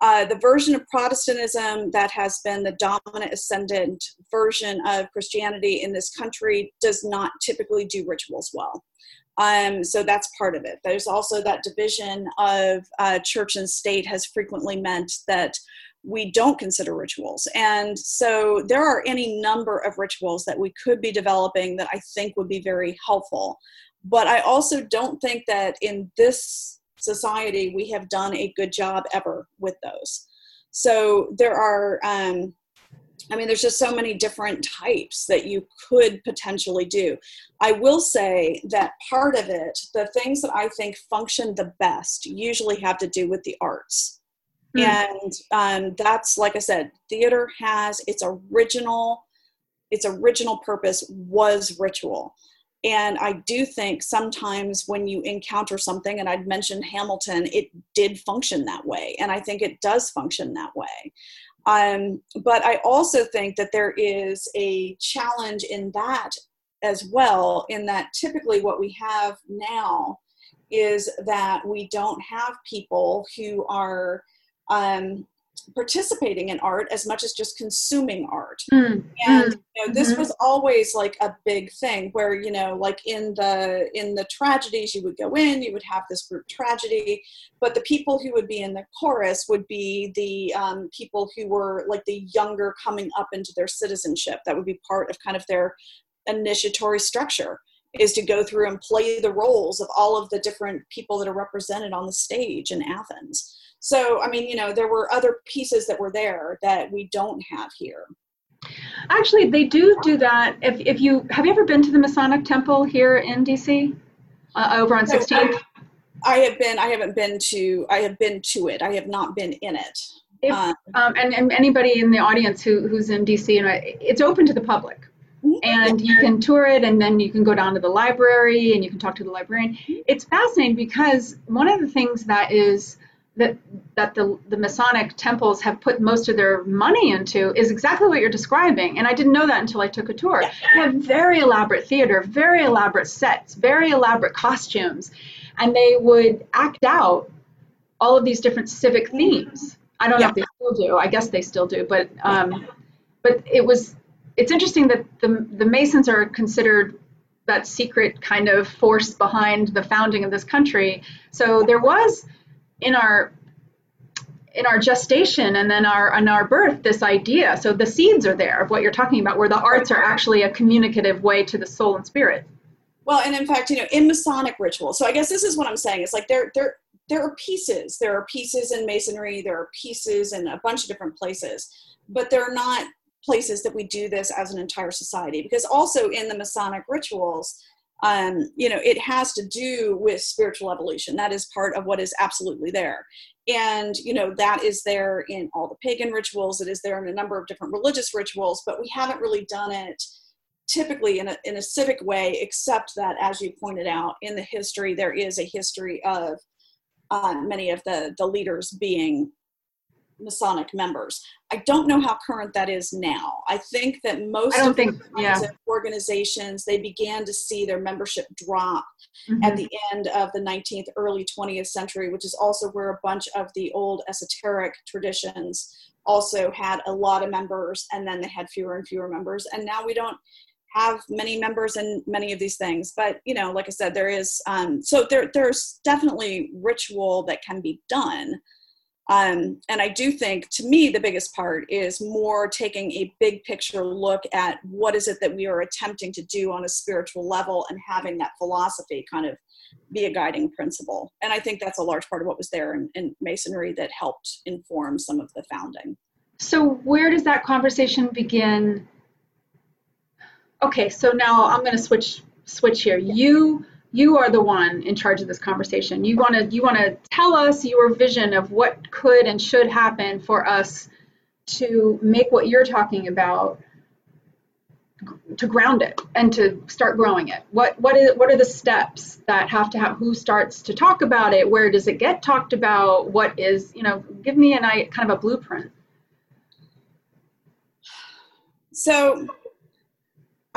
uh, the version of Protestantism that has been the dominant ascendant version of Christianity in this country does not typically do rituals well. Um, so that's part of it. There's also that division of uh, church and state has frequently meant that we don't consider rituals. And so there are any number of rituals that we could be developing that I think would be very helpful. But I also don't think that in this society, we have done a good job ever with those. So there are, um, I mean, there's just so many different types that you could potentially do. I will say that part of it, the things that I think function the best, usually have to do with the arts. Mm. And um, that's, like I said, theater has its original, its original purpose was ritual. And I do think sometimes when you encounter something, and I'd mentioned Hamilton, it did function that way. And I think it does function that way. Um, but I also think that there is a challenge in that as well, in that typically what we have now is that we don't have people who are um, participating in art as much as just consuming art. Mm, and you know, this mhm. was always like a big thing where you know like in the in the tragedies you would go in you would have this group tragedy but the people who would be in the chorus would be the um, people who were like the younger coming up into their citizenship that would be part of kind of their initiatory structure is to go through and play the roles of all of the different people that are represented on the stage in athens so i mean you know there were other pieces that were there that we don't have here Actually, they do do that. If, if you have you ever been to the Masonic Temple here in DC, uh, over on So, 16th? I have been. I haven't been to. I have been to it. I have not been in it. If, Um, um, and, and anybody in the audience who, who's in DC, know, it's open to the public. Mhm. And you can tour it, and then you can go down to the library and you can talk to the librarian. It's fascinating because one of the things that is that that the, the Masonic temples have put most of their money into is exactly what you're describing. And I didn't know that until I took a tour. They have very elaborate theater, very elaborate sets, very elaborate costumes, and they would act out all of these different civic themes. I don't know if they still do. I guess they still do, but um, but it was it's interesting that the the Masons are considered that secret kind of force behind the founding of this country. So there was in our in our gestation and then our in our birth this idea. So the seeds are there of what you're talking about, where the arts are actually a communicative way to the soul and spirit. well, and in fact, you know, in Masonic ritual. So I guess this is what I'm saying. It's like there, there, there are pieces. There are pieces in Masonry. There are pieces in a bunch of different places, but they're not places that we do this as an entire society. Because also in the Masonic rituals, um, you know, it has to do with spiritual evolution. That is part of what is absolutely there. And, you know, that is there in all the pagan rituals. It is there in a number of different religious rituals, but we haven't really done it typically in a, in a civic way, except that, as you pointed out, in the history, there is a history of uh, many of the, the leaders being Masonic members. I don't know how current that is now. I think that most of think- yeah. of organizations, they began to see their membership drop Mhm. at the end of the 19th, early 20th century, which is also where a bunch of the old esoteric traditions also had a lot of members, and then they had fewer and fewer members. And now we don't have many members in many of these things. But you know, like I said, there is um, so there there's definitely ritual that can be done. Um, and I do think, to me, the biggest part is more taking a big picture look at what is it that we are attempting to do on a spiritual level and having that philosophy kind of be a guiding principle. And I think that's a large part of what was there in, in Masonry that helped inform some of the founding. So where does that conversation begin? Okay, so now I'm going to switch switch here. You you are the one in charge of this conversation. You want to you want to tell us your vision of what could and should happen for us to make what you're talking about to ground it and to start growing it. What what is what are the steps that have to have who starts to talk about it? Where does it get talked about? What is, you know, give me I kind of a blueprint. So,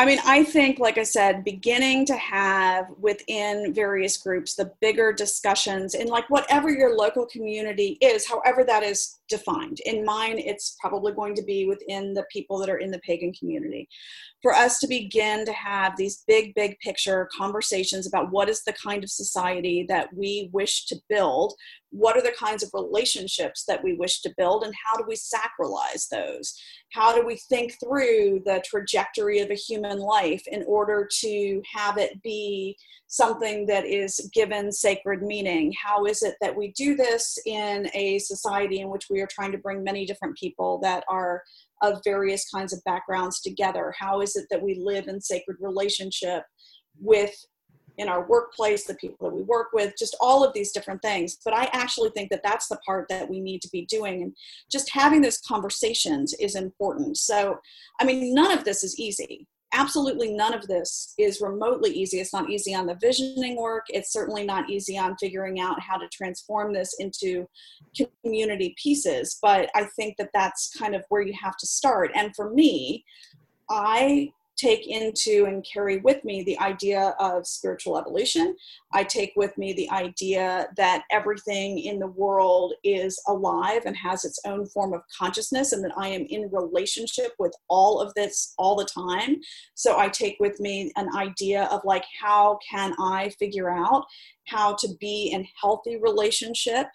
I mean, I think, like I said, beginning to have within various groups the bigger discussions in like whatever your local community is, however that is defined. In mine, it's probably going to be within the people that are in the pagan community. For us to begin to have these big, big picture conversations about what is the kind of society that we wish to build, what are the kinds of relationships that we wish to build, and how do we sacralize those? how do we think through the trajectory of a human life in order to have it be something that is given sacred meaning how is it that we do this in a society in which we are trying to bring many different people that are of various kinds of backgrounds together how is it that we live in sacred relationship with in our workplace, the people that we work with, just all of these different things. But I actually think that that's the part that we need to be doing. And just having those conversations is important. So, I mean, none of this is easy. Absolutely none of this is remotely easy. It's not easy on the visioning work. It's certainly not easy on figuring out how to transform this into community pieces. But I think that that's kind of where you have to start. And for me, I take into and carry with me the idea of spiritual evolution. I take with me the idea that everything in the world is alive and has its own form of consciousness, and that I am in relationship with all of this all the time. So I take with me an idea of like, how can I figure out how to be in healthy relationship?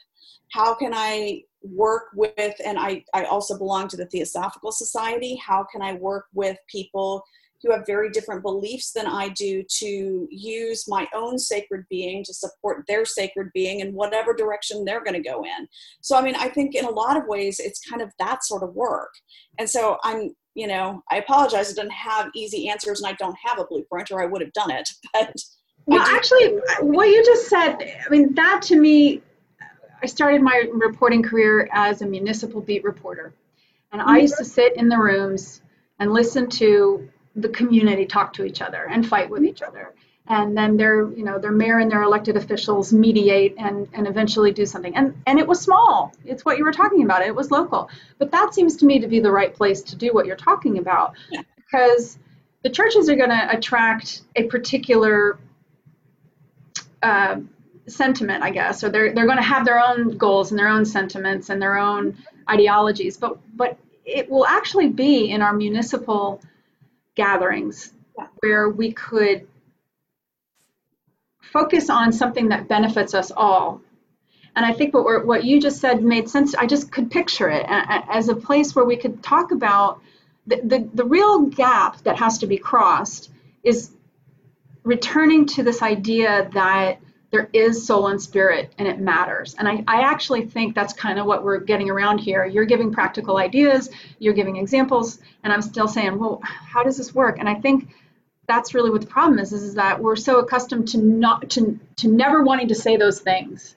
How can I work with, and I, I also belong to the Theosophical Society, how can I work with people who have very different beliefs than I do to use my own sacred being to support their sacred being in whatever direction they're going to go in. So, I mean, I think in a lot of ways it's kind of that sort of work. And so I'm, you know, I apologize, I didn't have easy answers and I don't have a blueprint or I would have done it. [LAUGHS] But well, actually, what you just said, I mean, that to me, I started my reporting career as a municipal beat reporter. And I used to mm-hmm. sit in the rooms and listen to the community talk to each other and fight with each other. And then their you know their mayor and their elected officials mediate and and eventually do something. And and it was small. It's what you were talking about. It was local. But that seems to me to be the right place to do what you're talking about. Yeah. because the churches are going to attract a particular uh, sentiment i guess. Or they're they're going to have their own goals and their own sentiments and their own ideologies. But but it will actually be in our municipal gatherings yeah. where we could focus on something that benefits us all. And I think what, what you just said made sense. I just could picture it as a place where we could talk about the, the, the real gap that has to be crossed is returning to this idea that there is soul and spirit and it matters. And I, I actually think that's kind of what we're getting around here. You're giving practical ideas, you're giving examples, and I'm still saying, well, how does this work? And I think that's really what the problem is, is, is that we're so accustomed to not to, to never wanting to say those things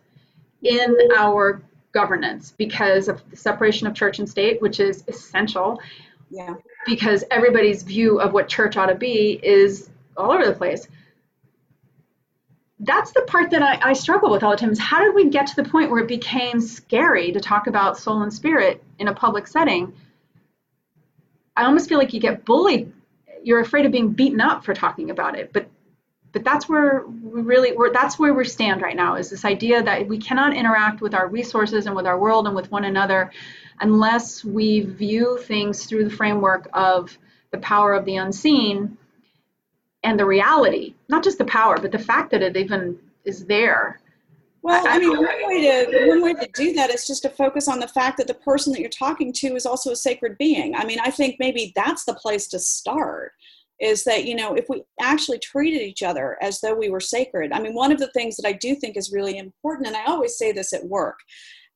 in our governance because of the separation of church and state, which is essential. Yeah. Because everybody's view of what church ought to be is all over the place that's the part that I, I, struggle with all the time is how did we get to the point where it became scary to talk about soul and spirit in a public setting? I almost feel like you get bullied. You're afraid of being beaten up for talking about it. But but that's where we really we're, that's where we stand right now is this idea that we cannot interact with our resources and with our world and with one another unless we view things through the framework of the power of the unseen and the reality, not just the power, but the fact that it even is there. Well, I, I mean, one way to one way to do that is just to focus on the fact that the person that you're talking to is also a sacred being. I mean, I think maybe that's the place to start. Is that you know if we actually treated each other as though we were sacred. I mean, one of the things that I do think is really important, and I always say this at work,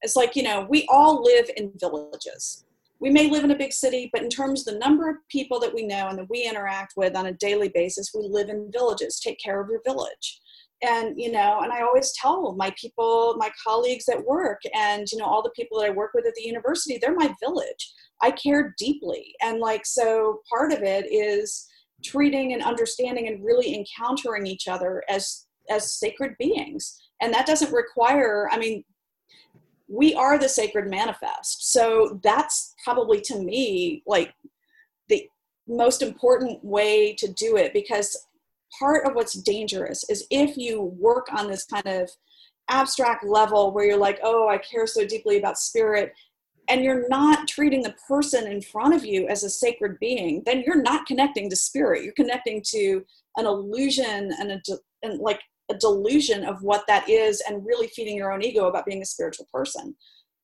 it's like you know we all live in villages we may live in a big city, but in terms of the number of people that we know and that we interact with on a daily basis, we live in villages. Take care of your village. And, you know, and I always tell my people, my colleagues at work, and, you know, all the people that I work with at the university, they're my village. I care deeply. And, like, so part of it is treating and understanding and really encountering each other as as sacred beings and that doesn't require i mean we are the sacred manifest. So that's probably to me like the most important way to do it because part of what's dangerous is if you work on this kind of abstract level where you're like, oh, I care so deeply about spirit, and you're not treating the person in front of you as a sacred being, then you're not connecting to spirit. You're connecting to an illusion and a and like a delusion of what that is and really feeding your own ego about being a spiritual person.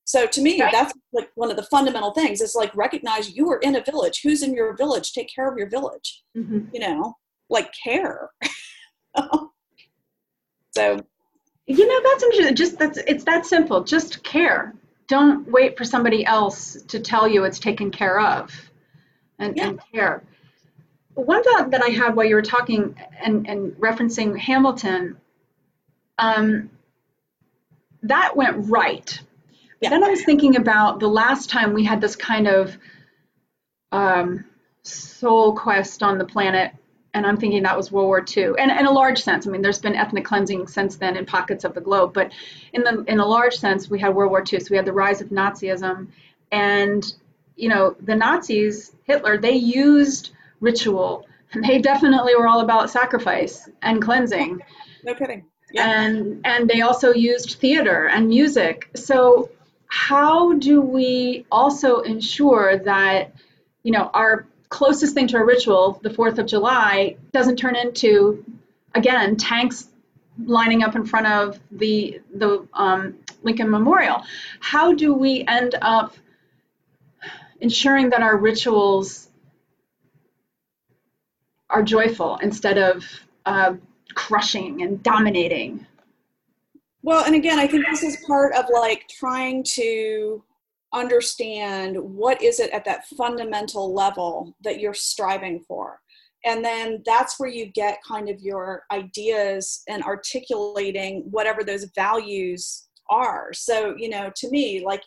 So to me, right. that's like one of the fundamental things. It's like recognize you are in a village. Who's in your village? Take care of your village. Mm-hmm. You know, like care. [LAUGHS] so, you know, that's interesting. Just that's it's that simple. Just care. Don't wait for somebody else to tell you it's taken care of, and, yeah. and care one thought that I had while you were talking and, and referencing Hamilton, um, that went right. Yeah. Then I was thinking about the last time we had this kind of um, soul quest on the planet, and I'm thinking that was World War II. And in a large sense, I mean, there's been ethnic cleansing since then in pockets of the globe, but in the in a large sense, we had World War II. So we had the rise of Nazism, and you know, the Nazis, Hitler, they used ritual they definitely were all about sacrifice and cleansing. No kidding. Yeah. And and they also used theater and music. So how do we also ensure that you know our closest thing to a ritual, the 4th of July, doesn't turn into again tanks lining up in front of the the um, Lincoln Memorial. How do we end up ensuring that our rituals are joyful instead of uh, crushing and dominating? Well, and again, I think this is part of like trying to understand what is it at that fundamental level that you're striving for. And then that's where you get kind of your ideas and articulating whatever those values are. So you know to me like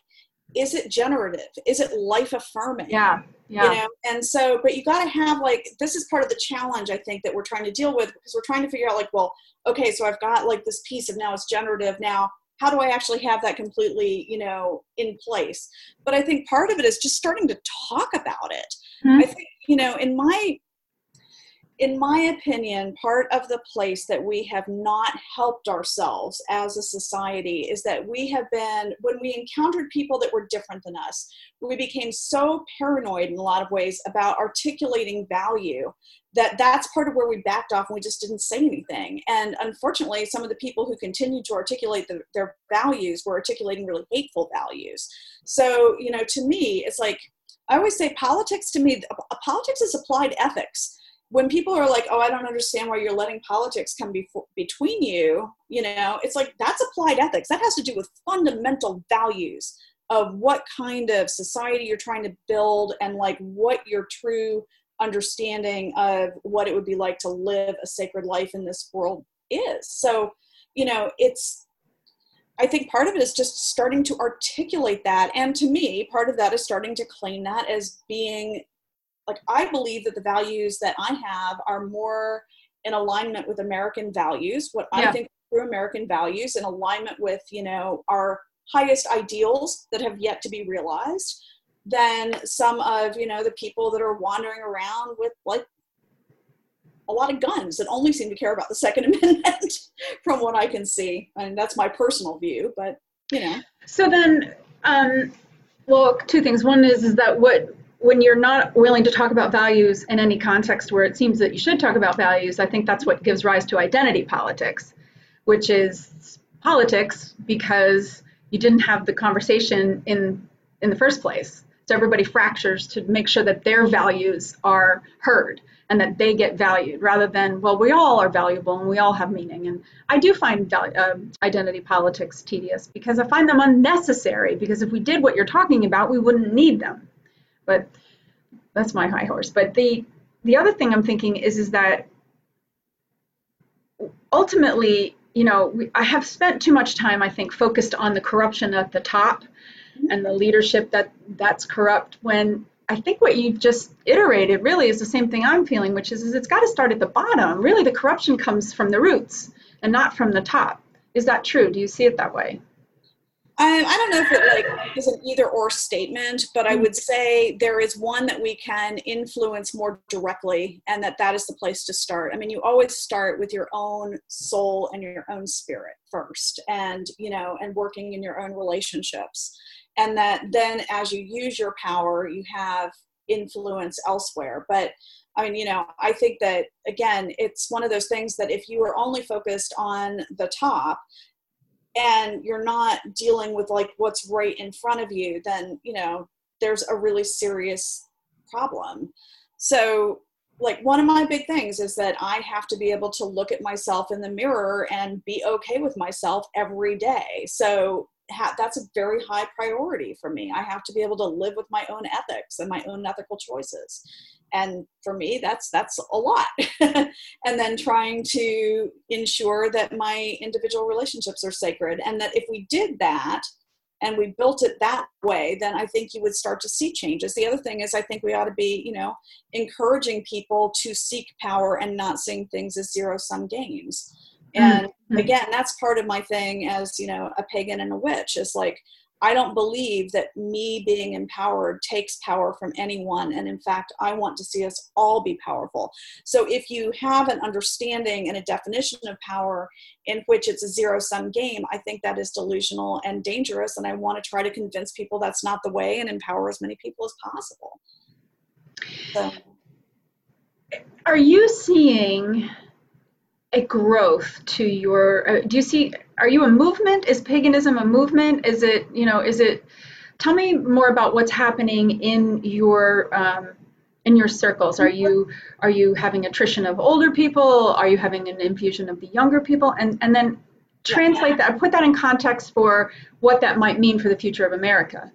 is it generative? Is it life affirming yeah yeah. you know and so but you got to have like this is part of the challenge i think that we're trying to deal with because we're trying to figure out like well okay so i've got like this piece of now it's generative now how do i actually have that completely you know in place? But i think part of it is just starting to talk about it. Mm-hmm. i think you know in my in my opinion, part of the place that we have not helped ourselves as a society is that we have been, when we encountered people that were different than us, we became so paranoid in a lot of ways about articulating value that that's part of where we backed off and we just didn't say anything. And unfortunately, some of the people who continued to articulate the, their values were articulating really hateful values. So, you know, to me, it's like, I always say politics to me, uh, politics is applied ethics when people are like, "Oh, I don't understand why you're letting politics come before, between you," you know, it's like that's applied ethics. That has to do with fundamental values of what kind of society you're trying to build and like what your true understanding of what it would be like to live a sacred life in this world is. So, you know, it's I think part of it is just starting to articulate that. And to me, part of that is starting to claim that as being like I believe that the values that I have are more in alignment with American values, what yeah. I think true American values, in alignment with you know our highest ideals that have yet to be realized, than some of you know the people that are wandering around with like a lot of guns that only seem to care about the Second [LAUGHS] Amendment, from what I can see. I and that's my personal view, but you know. So then, um, well, two things. One is is that what when you're not willing to talk about values in any context where it seems that you should talk about values, I think that's what gives rise to identity politics, which is politics because you didn't have the conversation in in the first place. So everybody fractures to make sure that their values are heard and that they get valued rather than well we all are valuable and we all have meaning and i do find uh, identity politics tedious because i find them unnecessary because if we did what you're talking about we wouldn't need them but that's my high horse. But the the other thing I'm thinking is is that ultimately, you know, we, I have spent too much time, I think, focused on the corruption at the top mm-hmm. and the leadership that that's corrupt. When I think what you've just iterated really is the same thing I'm feeling, which is, is it's got to start at the bottom. Really, the corruption comes from the roots and not from the top. Is that true? Do you see it that way? Um, I don't know if it like is an either or statement, but I would say there is one that we can influence more directly, and that that is the place to start. I mean, you always start with your own soul and your own spirit first, and you know, and working in your own relationships, and that then as you use your power, you have influence elsewhere. But I mean, you know, I think that again, it's one of those things that if you are only focused on the top, and you're not dealing with like what's right in front of you then you know there's a really serious problem. So like one of my big things is that i have to be able to look at myself in the mirror and be okay with myself every day. So ha- that's a very high priority for me. I have to be able to live with my own ethics and my own ethical choices. And for me that's that's a lot. [LAUGHS] And then trying to ensure that my individual relationships are sacred and that if we did that and we built it that way then i think you would start to see changes. The other thing is i think we ought to be you know encouraging people to seek power and not seeing things as zero sum games and mm-hmm. again that's part of my thing as you know a pagan and a witch is like I don't believe that me being empowered takes power from anyone. And in fact, I want to see us all be powerful. So if you have an understanding and a definition of power in which it's a zero sum game, I think that is delusional and dangerous. And I want to try to convince people that's not the way and empower as many people as possible. So. Are you seeing a growth to your uh, do you see are you a movement? Is paganism a movement? Is it you know is it tell me more about what's happening in your um, in your circles. Are you are you having attrition of older people? Are you having an infusion of the younger people? And and then translate that put that in context for what that might mean for the future of america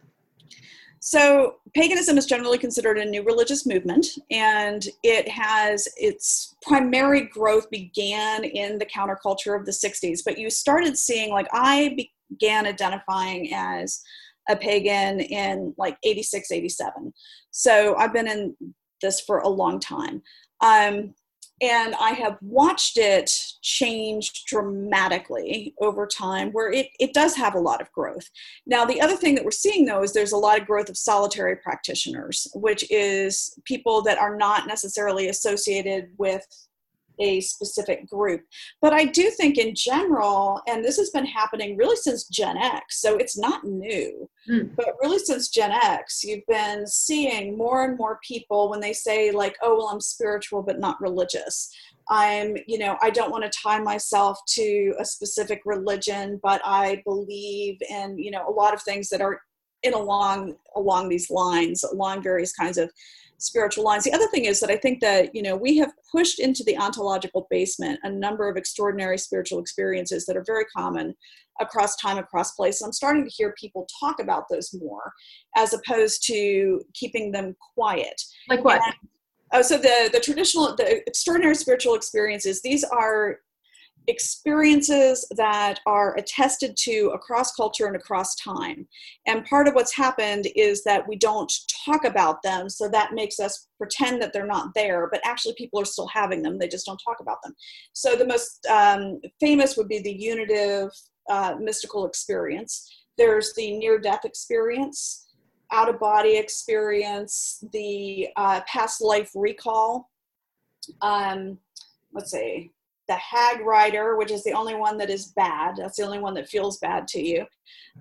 so, paganism is generally considered a new religious movement, and it has its primary growth began in the counterculture of the 60s. But you started seeing, like, I began identifying as a pagan in like 86, 87. So, I've been in this for a long time. Um, and I have watched it change dramatically over time where it, it does have a lot of growth. Now, the other thing that we're seeing though is there's a lot of growth of solitary practitioners, which is people that are not necessarily associated with a specific group. But I do think, in general, and this has been happening really since Gen X, so it's not new, mm. but really since Gen X, you've been seeing more and more people when they say, like, oh, well, I'm spiritual but not religious. I'm, you know, I don't want to tie myself to a specific religion, but I believe in, you know, a lot of things that are in along along these lines, along various kinds of spiritual lines. The other thing is that I think that, you know, we have pushed into the ontological basement a number of extraordinary spiritual experiences that are very common across time, across place. And I'm starting to hear people talk about those more as opposed to keeping them quiet. Like what? And, oh, so the, the traditional, the extraordinary spiritual experiences, these are experiences that are attested to across culture and across time. And part of what's happened is that we don't talk about them, so that makes us pretend that they're not there, but actually people are still having them, they just don't talk about them. So the most um, famous would be the unitive uh, mystical experience. There's the near death experience, out of body experience, the uh, past life recall. Um, let's see, the hag rider, which is the only one that is bad. That's the only one that feels bad to you.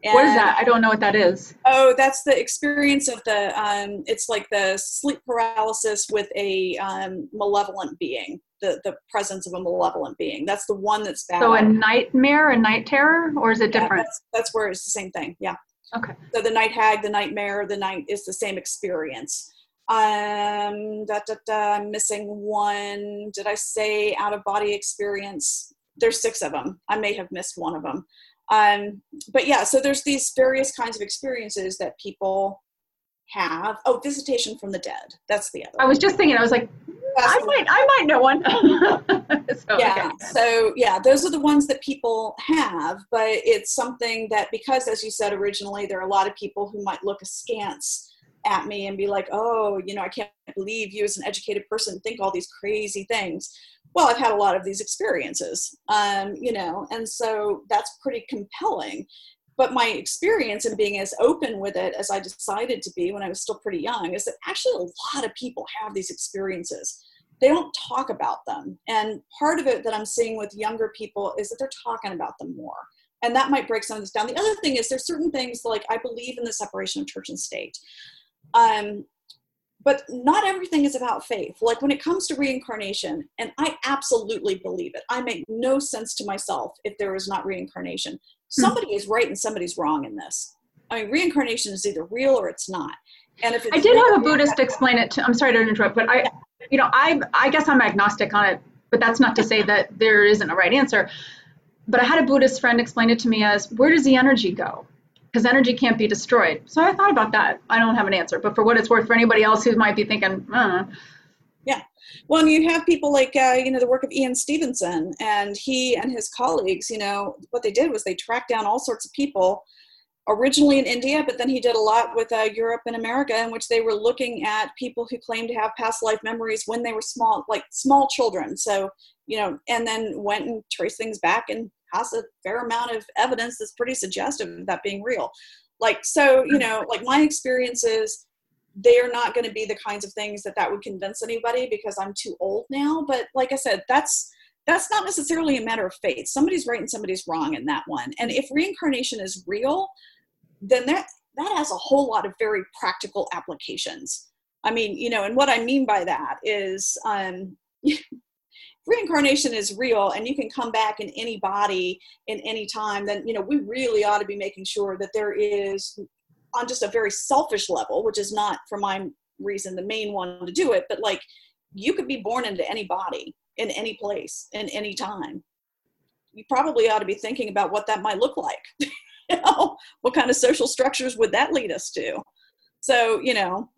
And, what is that? I don't know what that is. Oh, that's the experience of the. Um, it's like the sleep paralysis with a um, malevolent being. The the presence of a malevolent being. That's the one that's bad. So a nightmare, a night terror, or is it different? Yeah, that's, that's where it's the same thing. Yeah. Okay. So the night hag, the nightmare, the night is the same experience. Um, da, da, da, I'm missing one. Did I say out of body experience? There's six of them. I may have missed one of them. Um, but yeah, so there's these various kinds of experiences that people have. Oh, visitation from the dead. That's the other. I was just thinking. I was like, I might, I might know one. [LAUGHS] so, yeah. Okay. So yeah, those are the ones that people have, but it's something that because, as you said originally, there are a lot of people who might look askance at me and be like, oh, you know, I can't believe you as an educated person think all these crazy things. Well, I've had a lot of these experiences, um, you know, and so that's pretty compelling. But my experience in being as open with it as I decided to be when I was still pretty young is that actually a lot of people have these experiences. They don't talk about them. And part of it that I'm seeing with younger people is that they're talking about them more and that might break some of this down. The other thing is there's certain things like I believe in the separation of church and state. Um, but not everything is about faith. Like when it comes to reincarnation, and I absolutely believe it, I make no sense to myself if there is not reincarnation. Hmm. Somebody is right and somebody's wrong in this. I mean, reincarnation is either real or it's not. And if I did have a Buddhist explain it to, I'm sorry to interrupt, but I, you know, I, I guess I'm agnostic on it, but that's not to say that there isn't a right answer. But I had a Buddhist friend explain it to me as, where does the energy go? Because energy can't be destroyed. So I thought about that. I don't have an answer, but for what it's worth, for anybody else who might be thinking, uh. yeah. Well, and you have people like uh, you know the work of Ian Stevenson, and he and his colleagues. You know what they did was they tracked down all sorts of people, originally in India, but then he did a lot with uh, Europe and America, in which they were looking at people who claimed to have past life memories when they were small, like small children. So you know, and then went and traced things back and has a fair amount of evidence that's pretty suggestive of that being real. like so you know like my experiences they are not going to be the kinds of things that that would convince anybody because i'm too old now but like i said that's that's not necessarily a matter of faith. Somebody's right and somebody's wrong in that one. And if reincarnation is real then that that has a whole lot of very practical applications. I mean you know and what i mean by that is um [LAUGHS] reincarnation is real and you can come back in any body in any time then you know we really ought to be making sure that there is on just a very selfish level which is not for my reason the main one to do it but like you could be born into any body in any place in any time. You probably ought to be thinking about what that might look like [LAUGHS] you know? What kind of social structures would that lead us to? So you know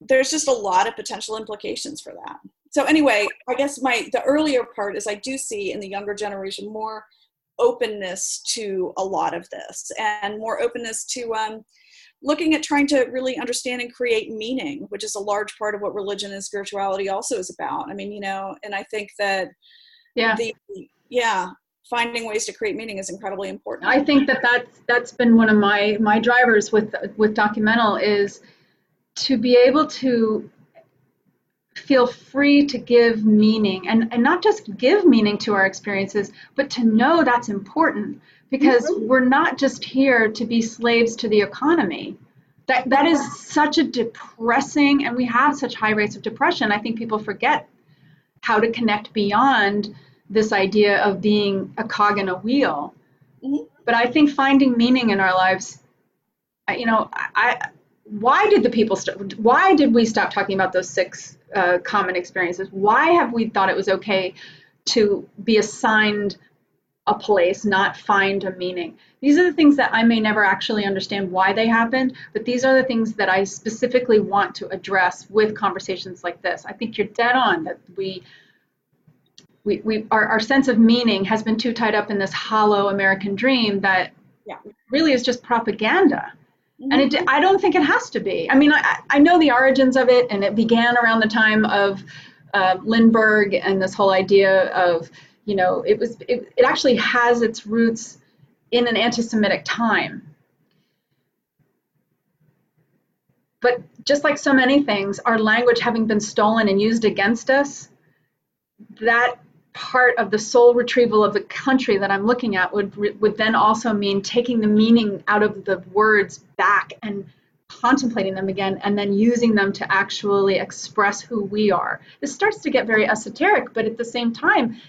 there's just a lot of potential implications for that so anyway i guess my the earlier part is i do see in the younger generation more openness to a lot of this and more openness to um, looking at trying to really understand and create meaning which is a large part of what religion and spirituality also is about. I mean you know and i think that yeah. the yeah finding ways to create meaning is incredibly important. I think that that's that's been one of my my drivers with with documental is to be able to feel free to give meaning and, and not just give meaning to our experiences, but to know that's important because mm-hmm. we're not just here to be slaves to the economy. That, that is such a depressing, and we have such high rates of depression. I think people forget how to connect beyond this idea of being a cog in a wheel. Mm-hmm. But I think finding meaning in our lives, you know, I, why did the people st- why did we stop talking about those six uh, common experiences? Why have we thought it was okay to be assigned a place not find a meaning? These are the things that i may never actually understand why they happened but these are the things that i specifically want to address with conversations like this. I think you're dead on that we we, we our, our sense of meaning has been too tied up in this hollow american dream that yeah. really is just propaganda and it, I don't think it has to be. I mean, I, I know the origins of it, and it began around the time of uh, Lindbergh and this whole idea of, you know, it was it, it actually has its roots in an anti-Semitic time. But just like so many things, our language having been stolen and used against us, that part of the soul retrieval of the country that I'm looking at would would then also mean taking the meaning out of the words back and contemplating them again and then using them to actually express who we are. This starts to get very esoteric, but at the same time,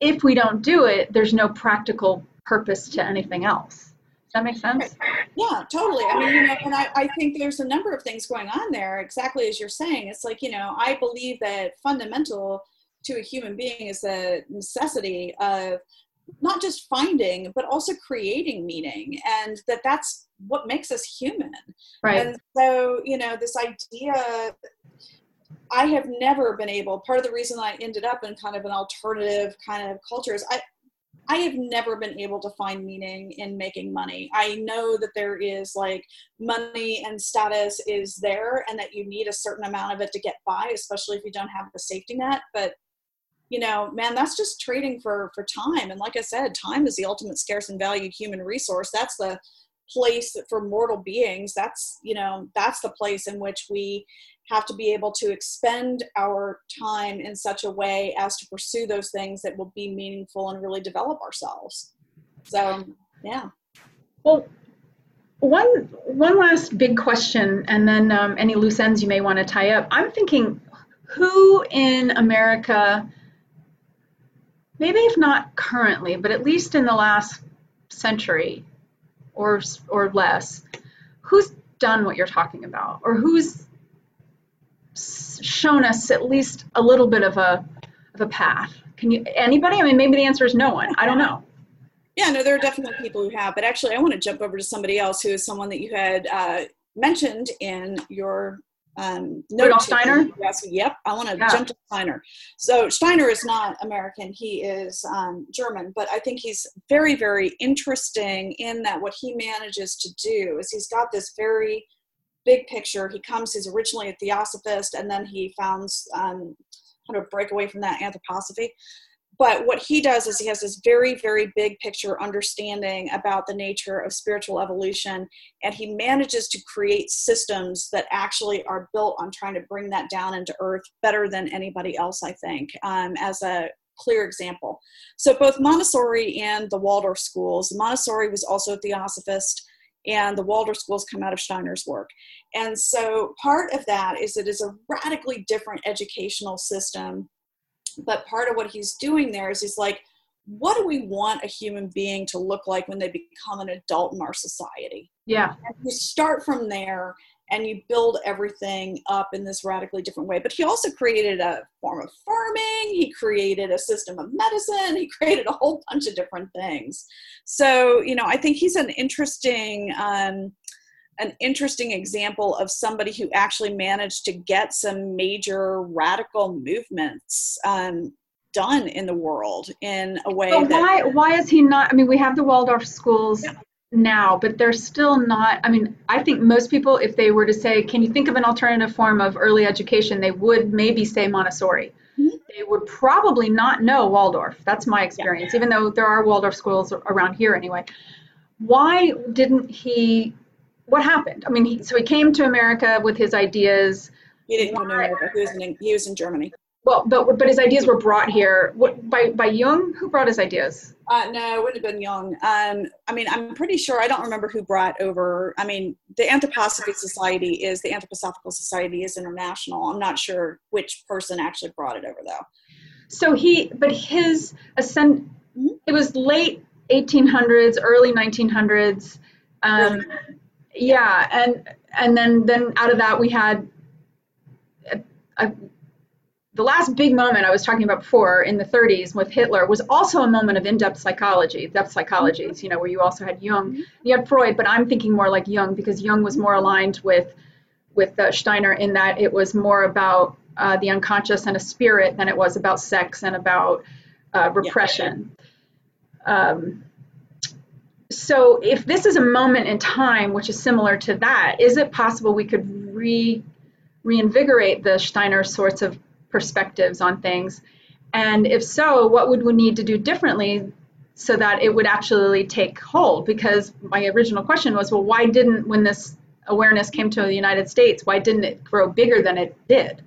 if we don't do it, there's no practical purpose to anything else. Does that make sense? Yeah, totally. I mean, you know, and I, I think there's a number of things going on there, exactly as you're saying. It's like, you know, I believe that fundamental to a human being is the necessity of not just finding but also creating meaning and that that's what makes us human right and so you know this idea i have never been able part of the reason i ended up in kind of an alternative kind of culture is i I have never been able to find meaning in making money. I know that there is like money and status is there and that you need a certain amount of it to get by, especially if you don't have the safety net. But you know man that's just trading for for time. And like i said time is the ultimate scarce and valued human resource. That's the place for mortal beings. That's you know that's the place in which we have to be able to expend our time in such a way as to pursue those things that will be meaningful and really develop ourselves. So yeah. Well one one last big question and then um, any loose ends you may want to tie up. I'm thinking who in america maybe if not currently, but at least in the last century or or less, who's done what you're talking about, or who's shown us at least a little bit of a of a path? Can you anybody? I mean, maybe the answer is no one. I don't know. Yeah, no, there are definitely people who have, but actually, I want to jump over to somebody else who is someone that you had uh, mentioned in your um, Rudolf Steiner? Yes, yep. I want to yeah. jump to Steiner. So Steiner is not American. He is um, German, but I think he's very, very interesting in that what he manages to do is he's got this very big picture. He comes, he's originally a theosophist, and then he founds um, kind of break away from that anthroposophy. But what he does is he has this very very big picture understanding about the nature of spiritual evolution and he manages to create systems that actually are built on trying to bring that down into earth better than anybody else i think um, as a clear example. So both montessori and the waldorf schools montessori was also a theosophist and the waldorf schools come out of steiner's work. And so part of that is it is a radically different educational system but part of what he's doing there is he's like what do we want a human being to look like when they become an adult in our society? Yeah. And you start from there and you build everything up in this radically different way. But he also created a form of farming. He created a system of medicine. He [LAUGHS] created a whole bunch of different things. So you know i think he's an interesting um, an interesting example of somebody who actually managed to get some major radical movements um, done in the world in a way but why why is he not i mean we have the waldorf schools Yeah. now but they're still not i mean i think most people if they were to say can you think of an alternative form of early education they would maybe say montessori Mhm. they would probably not know waldorf that's my experience even though there are waldorf schools around here anyway why didn't he what happened i mean he, so he came to america with his ideas he didn't go to America. He was in he was in Germany. well but but his ideas were brought here what, by by jung who brought his ideas Uh, no, it wouldn't have been Jung. Um, I mean, I'm pretty sure. I don't remember who brought over. I mean, the Anthroposophy Society is the Anthroposophical Society is international. I'm not sure which person actually brought it over though. So he, but his ascent, Mhm. it was late 1800s, early 1900s. Um, Really? Yeah, and and then then out of that we had a, a, the last big moment I was talking about before in the 30s with Hitler was also a moment of in-depth psychology, depth psychologies, you know, where you also had Jung, Mhm. you had Freud, but I'm thinking more like Jung because Jung was more aligned with with uh, Steiner in that it was more about uh, the unconscious and a spirit than it was about sex and about uh, repression. Um, so, if this is a moment in time which is similar to that, is it possible we could re reinvigorate the Steiner sorts of perspectives on things? And if so, what would we need to do differently so that it would actually take hold? Because my original question was, well, why didn't, when this awareness came to the United States, why didn't it grow bigger than it did?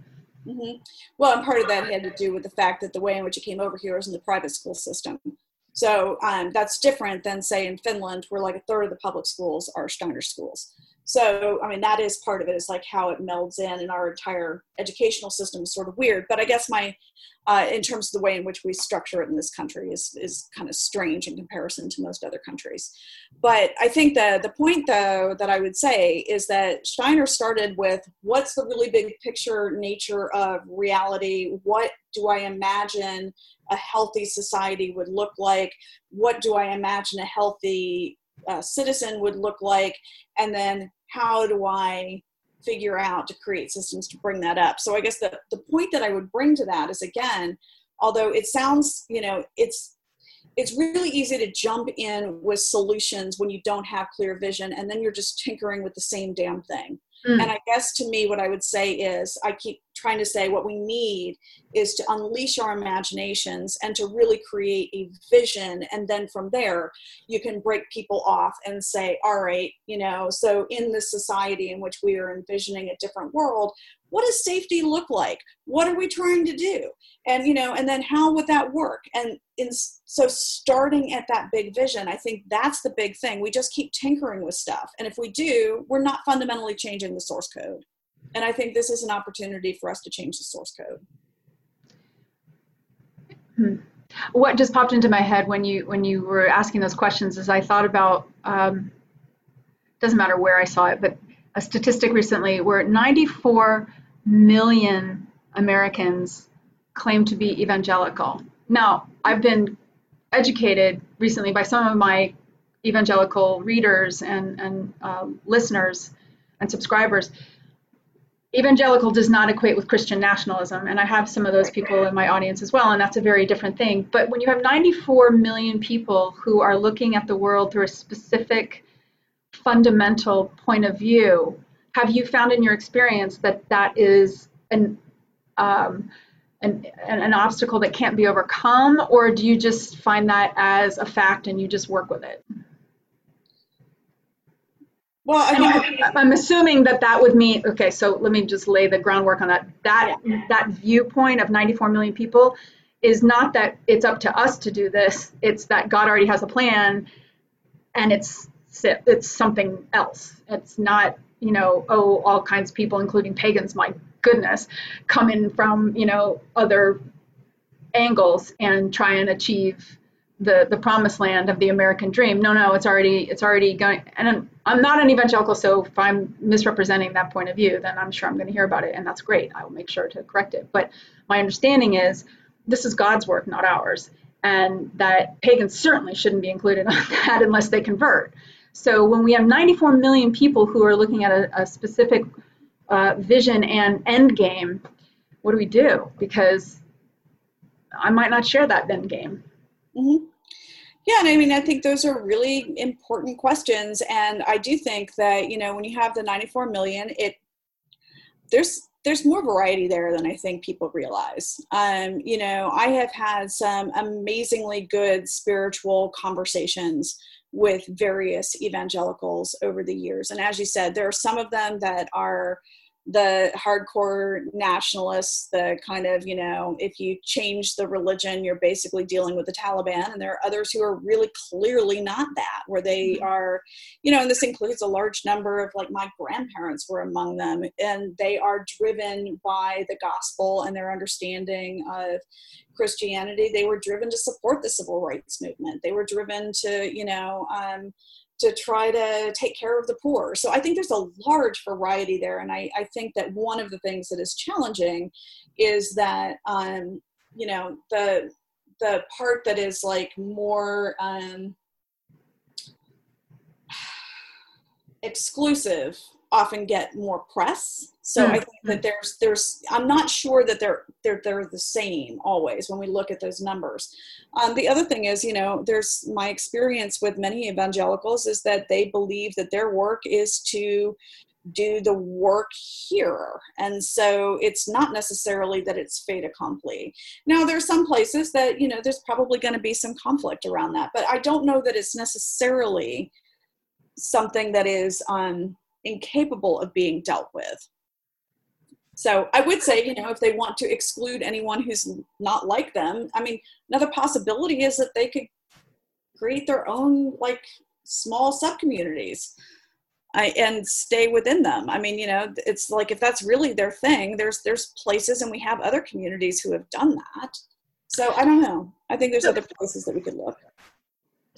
hmm Well, and part of that had to do with the fact that the way in which it came over here was in the private school system. So um, that's different than, say, in Finland, where like a third of the public schools are Steiner schools. So, I mean, that is part of it, is like how it melds in, and our entire educational system is sort of weird. But I guess my, uh, in terms of the way in which we structure it in this country, is, is kind of strange in comparison to most other countries. But I think the, the point, though, that I would say is that Steiner started with what's the really big picture nature of reality? What do I imagine a healthy society would look like? What do I imagine a healthy uh, citizen would look like? And then how do I figure out to create systems to bring that up? So I guess the, the point that I would bring to that is again, although it sounds, you know, it's it's really easy to jump in with solutions when you don't have clear vision and then you're just tinkering with the same damn thing. Mm. And I guess to me, what I would say is, I keep trying to say what we need is to unleash our imaginations and to really create a vision. And then from there, you can break people off and say, all right, you know, so in this society in which we are envisioning a different world, what does safety look like? What are we trying to do? And, you know, and then how would that work? And in, so starting at that big vision, I think that's the big thing. We just keep tinkering with stuff. And if we do, we're not fundamentally changing the source code. And I think this is an opportunity for us to change the source code. What just popped into my head when you when you were asking those questions is I thought about um, doesn't matter where I saw it, but a statistic recently where 94 million Americans claim to be evangelical. Now, I've been educated recently by some of my evangelical readers and, and um, listeners and subscribers. Evangelical does not equate with Christian nationalism, and I have some of those people in my audience as well, and that's a very different thing. But when you have 94 million people who are looking at the world through a specific fundamental point of view, have you found in your experience that that is an um, an, an obstacle that can't be overcome, or do you just find that as a fact and you just work with it? Well, I mean, I'm assuming that that would mean okay. So let me just lay the groundwork on that. That yeah. that viewpoint of 94 million people is not that it's up to us to do this. It's that God already has a plan, and it's it's something else. It's not you know oh all kinds of people, including pagans. My goodness, coming from you know other angles and try and achieve the the promised land of the American dream. No, no, it's already it's already going. And I'm, I'm not an evangelical, so if I'm misrepresenting that point of view, then I'm sure I'm going to hear about it, and that's great. I will make sure to correct it. But my understanding is this is God's work, not ours, and that pagans certainly shouldn't be included [LAUGHS] on that unless they convert. So when we have 94 million people who are looking at a, a specific uh, vision and end game, what do we do? Because I might not share that end game. Mm-hmm. Yeah, and I mean, I think those are really important questions, and I do think that you know when you have the 94 million, it there's there's more variety there than I think people realize. Um, you know, I have had some amazingly good spiritual conversations with various evangelicals over the years, and as you said, there are some of them that are the hardcore nationalists, the kind of, you know, if you change the religion, you're basically dealing with the Taliban. And there are others who are really clearly not that, where they mm-hmm. are, you know, and this includes a large number of like my grandparents were among them, and they are driven by the gospel and their understanding of Christianity. They were driven to support the civil rights movement. They were driven to, you know, um, to try to take care of the poor. So I think there's a large variety there. And I, I think that one of the things that is challenging is that, um, you know, the, the part that is like more um, [SIGHS] exclusive often get more press. So mm-hmm. I think that there's there's I'm not sure that they're they're they're the same always when we look at those numbers. Um, the other thing is, you know, there's my experience with many evangelicals is that they believe that their work is to do the work here. And so it's not necessarily that it's fait accompli. Now, there are some places that, you know, there's probably going to be some conflict around that, but I don't know that it's necessarily something that is um, incapable of being dealt with. So I would say, you know, if they want to exclude anyone who's not like them, I mean, another possibility is that they could create their own like small subcommunities I, and stay within them. I mean, you know, it's like if that's really their thing, there's there's places and we have other communities who have done that. So I don't know. I think there's other places that we could look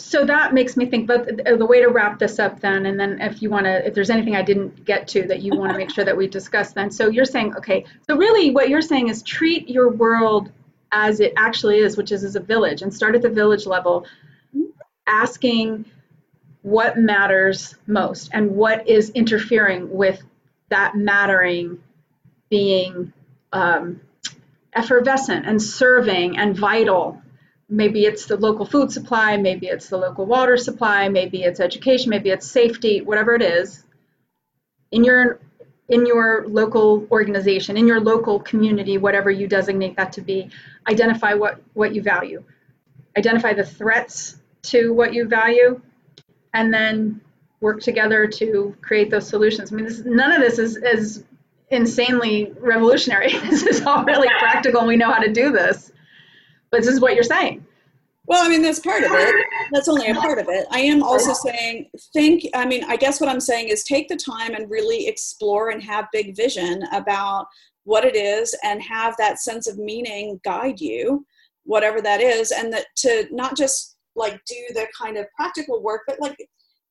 so that makes me think but the way to wrap this up then and then if you want to if there's anything i didn't get to that you want to make sure that we discuss then. So you're saying okay so really what you're saying is treat your world as it actually is which is as a village and start at the village level asking what matters most and what is interfering with that mattering being um, effervescent and serving and vital maybe it's the local food supply, maybe it's the local water supply, maybe it's education, maybe it's safety, whatever it is, in your in your local organization, in your local community, whatever you designate that to be, identify what, what you value. Identify the threats to what you value, and then work together to create those solutions. I mean, this, none of this is, is insanely revolutionary. [LAUGHS] this is all really practical, and we know how to do this. But this is what you're saying. Well, I mean, that's part of it. That's only a part of it. I am also saying, think, I mean, I guess what I'm saying is take the time and really explore and have big vision about what it is and have that sense of meaning guide you, whatever that is, and that to not just like do the kind of practical work, but like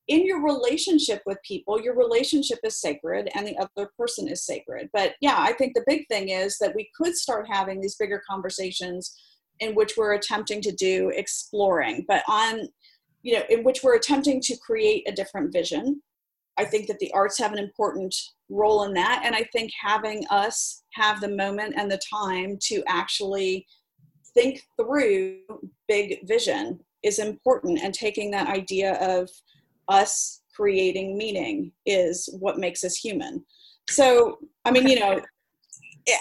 in your relationship with people, your relationship is sacred and the other person is sacred. But yeah, I think the big thing is that we could start having these bigger conversations in which we're attempting to do exploring, but on, you know, in which we're attempting to create a different vision. I think that the arts have an important role in that. And I think having us have the moment and the time to actually think through big vision is important. And taking that idea of us creating meaning is what makes us human. So, I mean, you know,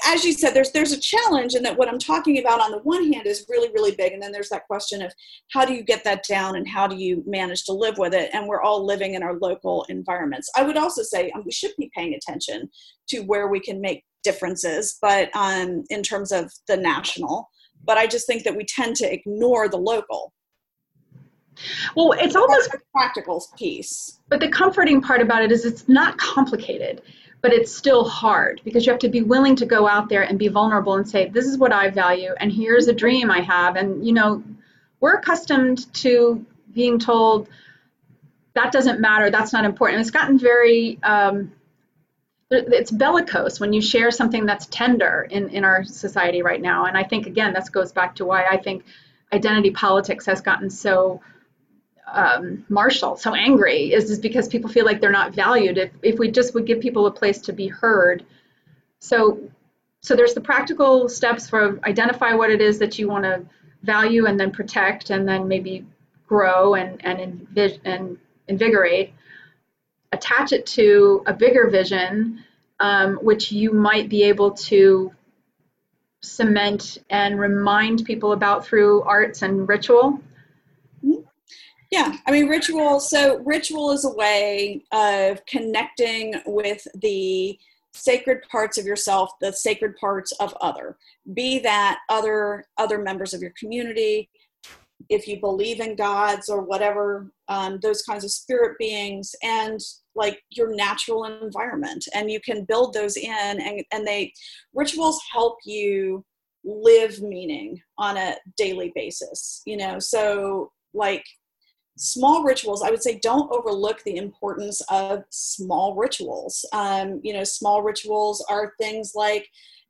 as you said, there's there's a challenge, and that what I'm talking about on the one hand is really really big, and then there's that question of how do you get that down and how do you manage to live with it? And we're all living in our local environments. I would also say um, we should be paying attention to where we can make differences, but um, in terms of the national. But I just think that we tend to ignore the local. Well, it's almost a practical piece. But the comforting part about it is it's not complicated but it's still hard because you have to be willing to go out there and be vulnerable and say this is what i value and here's a dream i have. And you know we're accustomed to being told that doesn't matter. That's not important. And it's gotten very um, it's bellicose when you share something that's tender in, in our society right now. And i think again this goes back to why i think identity politics has gotten so um, martial, so angry, is, is because people feel like they're not valued. If, if we just would give people a place to be heard. So, so there's the practical steps for identify what it is that you want to value and then protect and then maybe grow and, and, and invigorate. Attach it to a bigger vision, um, which you might be able to cement and remind people about through arts and ritual yeah, I mean, ritual. So, ritual is a way of connecting with the sacred parts of yourself, the sacred parts of other. Be that other other members of your community, if you believe in gods or whatever, um, those kinds of spirit beings, and like your natural environment, and you can build those in, and and they rituals help you live meaning on a daily basis. You know, so like small rituals i would say don't overlook the importance of small rituals. Um, you know small rituals are things like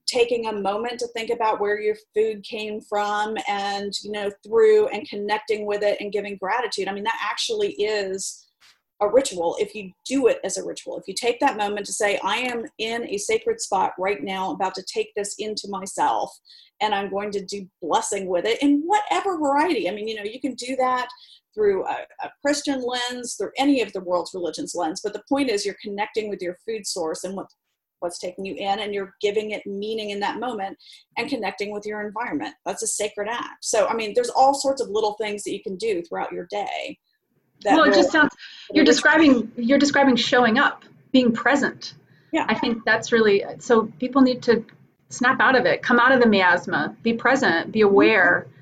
taking a moment to think about where your food came from and you know through and connecting with it and giving gratitude. I mean that actually is a ritual if you do it as a ritual. If you take that moment to say i am in a sacred spot right now about to take this into myself and i'm going to do blessing with it in whatever variety. I mean you know you can do that through a, a, Christian lens, through any of the world's religions lens. But the point is, you're connecting with your food source and what what's taking you in, and you're giving it meaning in that moment, and connecting with your environment. That's a sacred act. So, I mean, there's all sorts of little things that you can do throughout your day. well, it just sounds you're describing you're describing showing up, being present. Yeah, I think that's really so. People need to snap out of it, come out of the miasma, be present, be aware. Mm-hmm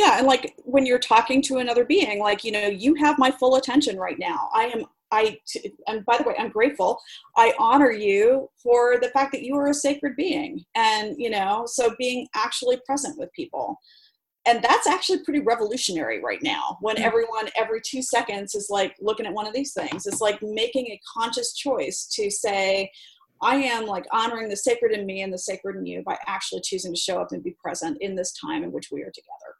yeah and like when you're talking to another being like you know you have my full attention right now i am i and by the way i'm grateful i honor you for the fact that you are a sacred being and you know so being actually present with people and that's actually pretty revolutionary right now when mm. everyone every two seconds is like looking at one of these things it's like making a conscious choice to say I am like honoring the sacred in me and the sacred in you by actually choosing to show up and be present in this time in which we are together.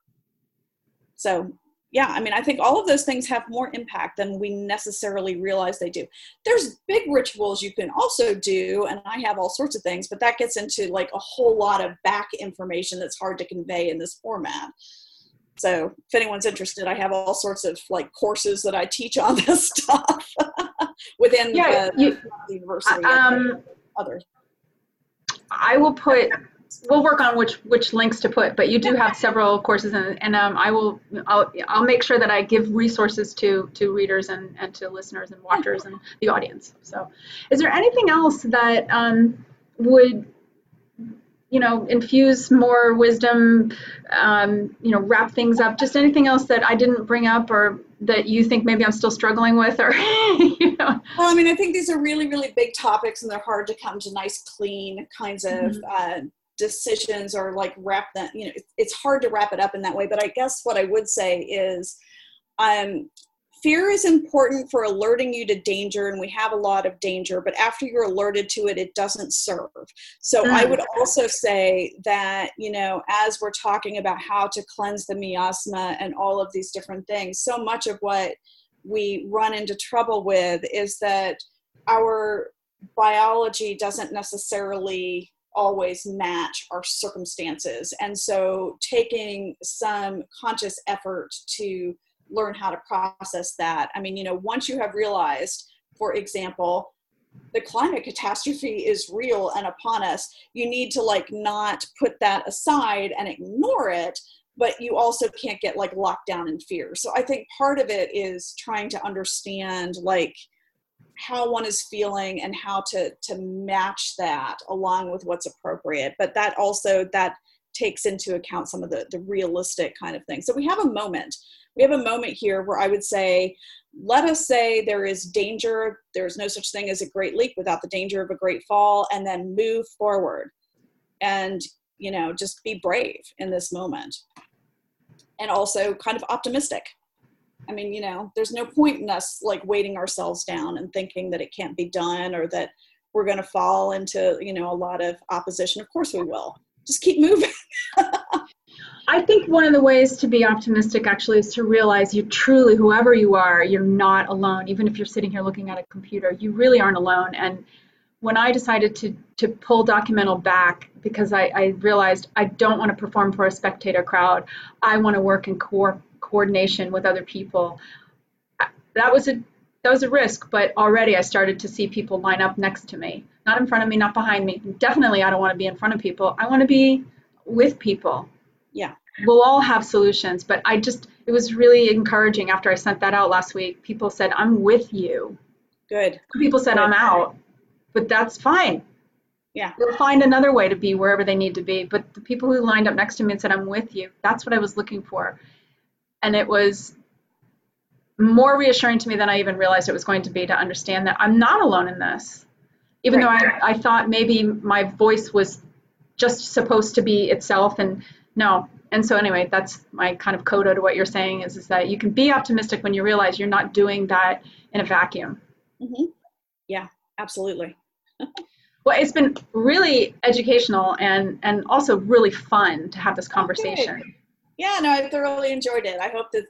So yeah, I mean, I think all of those things have more impact than we necessarily realize they do. There's big rituals you can also do, and I have all sorts of things, but that gets into like a whole lot of back information that's hard to convey in this format. So if anyone's interested, I have all sorts of like courses that I teach on [LAUGHS] this stuff within yeah, the, you, the university. Um, others. I will put we'll work on which which links to put but you do have several courses and, and um, i will I'll, I'll make sure that i give resources to to readers and, and to listeners and watchers and the audience. So is there anything else that um, would you know infuse more wisdom um, you know wrap things up? Just anything else that i didn't bring up or that you think maybe i'm still struggling with or [LAUGHS] you know? Well i mean i think these are really really big topics and they're hard to come to nice clean kinds of mm-hmm. uh, decisions or like wrap that you know it's hard to wrap it up in that way but i guess what i would say is um, fear is important for alerting you to danger and we have a lot of danger but after you're alerted to it it doesn't serve so mm. i would also say that you know as we're talking about how to cleanse the miasma and all of these different things so much of what we run into trouble with is that our biology doesn't necessarily always match our circumstances. And so taking some conscious effort to learn how to process that. I mean, you know, once you have realized, for example, the climate catastrophe is real and upon us you need to like not put that aside and ignore it but you also can't get like locked down in fear so i think part of it is trying to understand like how one is feeling and how to to match that along with what's appropriate. But that also that takes into account some of the the realistic kind of things. So we have a moment. We have a moment here where i would say let us say there is danger there's no such thing as a great leap without the danger of a great fall and then move forward. And you know just be brave in this moment. And also kind of optimistic i mean you know there's no point in us like weighting ourselves down and thinking that it can't be done or that we're going to fall into you know a lot of opposition of course we will just keep moving [LAUGHS] I think one of the ways to be optimistic actually is to realize you truly, whoever you are, you're not alone. Even if you're sitting here looking at a computer, you really aren't alone. And when I decided to to pull Documental back because I, I realized I don't want to perform for a spectator crowd, I want to work in co- coordination with other people. That was a that was a risk, but already I started to see people line up next to me, not in front of me, not behind me. Definitely, I don't want to be in front of people. I want to be with people. Yeah we'll all have solutions but i just it was really encouraging after i sent that out last week people said i'm with you good people said good. i'm out but that's fine yeah they'll find another way to be wherever they need to be but the people who lined up next to me and said i'm with you that's what i was looking for and it was more reassuring to me than i even realized it was going to be to understand that i'm not alone in this even right. though I, I thought maybe my voice was just supposed to be itself and no and so anyway that's my kind of coda to what you're saying is, is that you can be optimistic when you realize you're not doing that in a vacuum mm-hmm. yeah absolutely [LAUGHS] well it's been really educational and and also really fun to have this conversation okay. Yeah no i thoroughly enjoyed it i hope that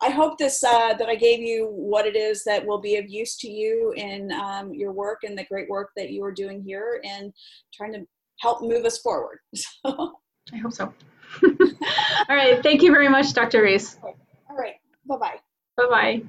i hope this uh, that i gave you what it is that will be of use to you in um, your work and the great work that you are doing here and trying to help move us forward [LAUGHS] i hope so [LAUGHS] All right. Thank you very much, Dr. Reece. All right. Bye bye. Bye bye.